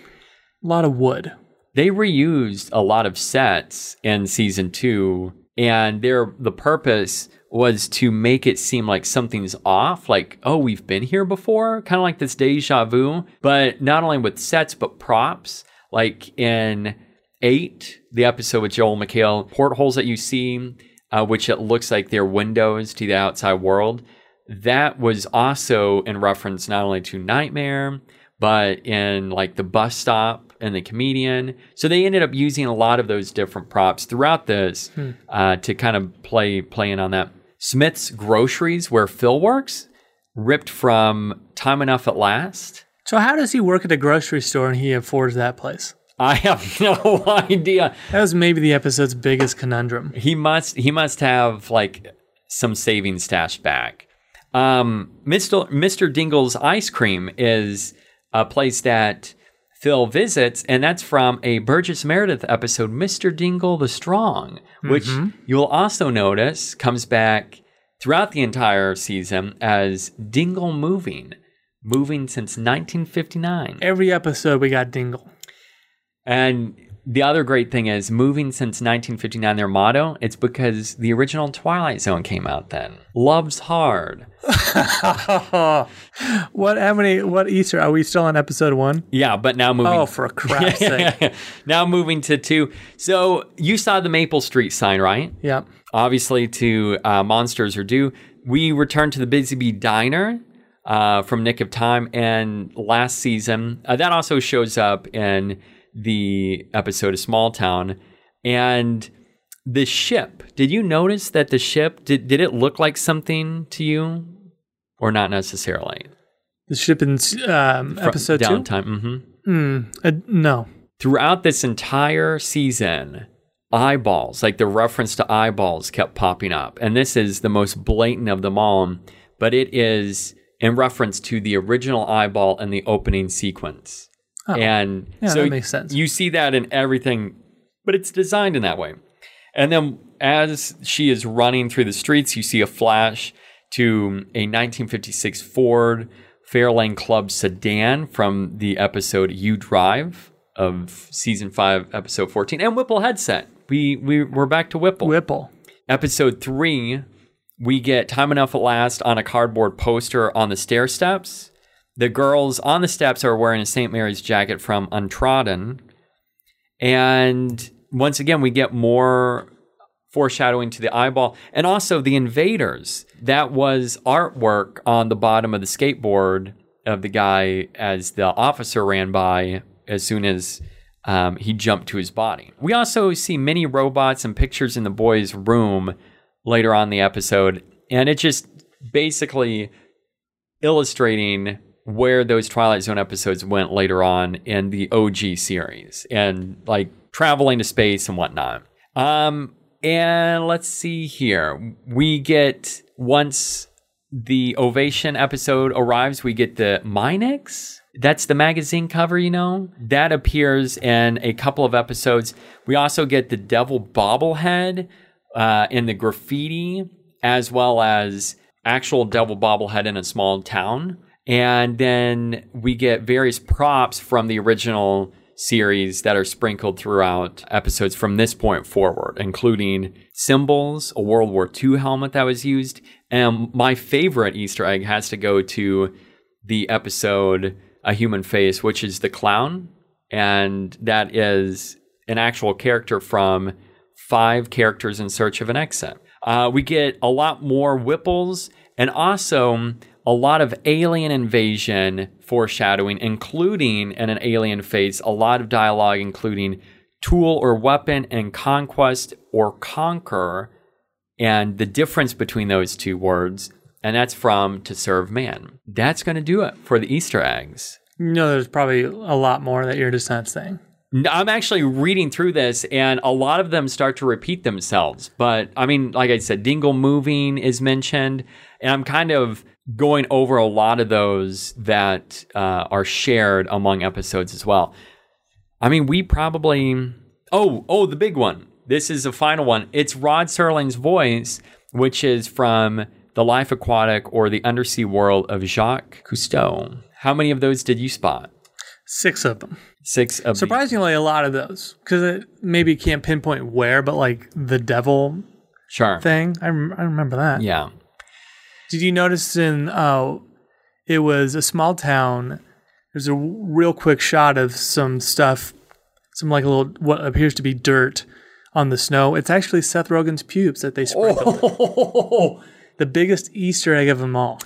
A lot of wood. they reused a lot of sets in season two, and their the purpose was to make it seem like something's off, like oh we've been here before, kind of like this deja vu. But not only with sets but props, like in eight, the episode with Joel McHale, portholes that you see, uh, which it looks like they're windows to the outside world. That was also in reference not only to Nightmare, but in like the bus stop and the comedian. So they ended up using a lot of those different props throughout this uh, to kind of play playing on that. Smith's Groceries, where Phil works, ripped from Time Enough at Last. So how does he work at a grocery store and he affords that place? I have no idea. That was maybe the episode's biggest conundrum. He must he must have like some savings stashed back. Um, Mr. Mr. Dingle's ice cream is a place that Phil visits, and that's from a Burgess Meredith episode, Mr. Dingle the Strong, which mm-hmm. you'll also notice comes back throughout the entire season as Dingle Moving, moving since 1959. Every episode we got Dingle. And the other great thing is moving since 1959 their motto it's because the original twilight zone came out then love's hard What? How many? What Easter? Are we still on episode one? yeah but now moving Oh, for crap's sake! now moving to two so you saw the maple street sign right Yeah. obviously to uh, monsters are due we return to the busy bee diner uh, from nick of time and last season uh, that also shows up in the episode of small town and the ship did you notice that the ship did, did it look like something to you or not necessarily The ship in um, episode two. downtime hmm Uh, no. throughout this entire season, eyeballs, like the reference to eyeballs, kept popping up. And this is the most blatant of them all, but it is in reference to the original eyeball in the opening sequence. Oh, and Yeah, so that makes sense. you see that in everything, but it's designed in that way. And then as she is running through the streets, you see a flash to a 1956 Ford Fairlane Club sedan from the episode You Drive of season 5 episode 14 and Whipple headset. We we we're back to Whipple. Whipple. Episode 3 we get Time Enough at Last on a cardboard poster on the stair steps. The girls on the steps are wearing a St. Mary's jacket from Untrodden. And once again, we get more foreshadowing to the eyeball. And also the invaders. That was artwork on the bottom of the skateboard of the guy as the officer ran by as soon as um, he jumped to his body. We also see many robots and pictures in the boys' room later on the episode. And it just basically illustrating where those Twilight Zone episodes went later on in the OG series and like traveling to space and whatnot. Um, and let's see here. We get once the Ovation episode arrives, we get the Minex. That's the magazine cover, you know? That appears in a couple of episodes. We also get the Devil bobblehead uh, in the graffiti, as well as actual Devil bobblehead in a small town. And then we get various props from the original series that are sprinkled throughout episodes from this point forward, including symbols, a World War II helmet that was used. And my favorite Easter egg has to go to the episode A Human Face, which is the clown. And that is an actual character from Five Characters in Search of an Exit. Uh, we get a lot more Whipples and also a lot of alien invasion foreshadowing, including in an alien face, a lot of dialogue, including tool or weapon and conquest or conquer, and the difference between those two words. And that's from to serve man. That's going to do it for the Easter eggs. You know, there's probably a lot more that you're just not saying. I'm actually reading through this, and a lot of them start to repeat themselves. But I mean, like I said, Dingle moving is mentioned, and I'm kind of going over a lot of those that uh, are shared among episodes as well. I mean, we probably oh oh the big one. This is the final one. It's Rod Serling's voice, which is from The Life Aquatic or The Undersea World of Jacques Cousteau. How many of those did you spot? Six of them. Six of Surprisingly, a lot of those because it maybe can't pinpoint where, but like the devil sure. thing, I, rem- I remember that. Yeah. Did you notice in uh, it was a small town? There's a real quick shot of some stuff, some like a little what appears to be dirt on the snow. It's actually Seth Rogen's pubes that they sprinkled. Oh, The biggest Easter egg of them all.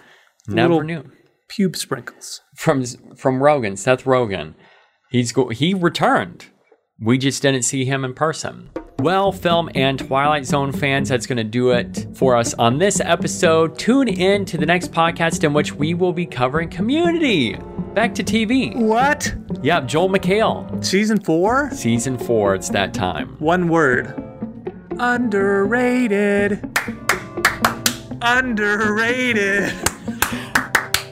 never knew. Pube sprinkles. From from Rogen, Seth Rogen. He's go- he returned. We just didn't see him in person. Well, film and Twilight Zone fans, that's going to do it for us on this episode. Tune in to the next podcast in which we will be covering Community. Back to TV. What? Yep, Joel McHale. Season four? Season four, it's that time. One word. Underrated. Underrated.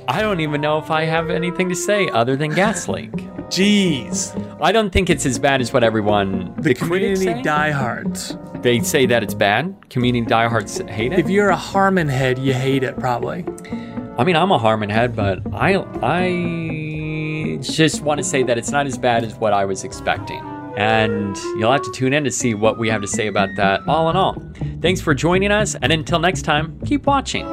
I don't even know if I have anything to say other than gas leak. Jeez. I don't think it's as bad as what everyone The, critics community diehards. They say that it's bad. Community diehards hate it. If you're a Harmon head, you hate it probably. I mean, I'm a Harmon head, but I I just want to say that it's not as bad as what I was expecting. And you'll have to tune in to see what we have to say about that all in all. Thanks for joining us, and until next time, keep watching.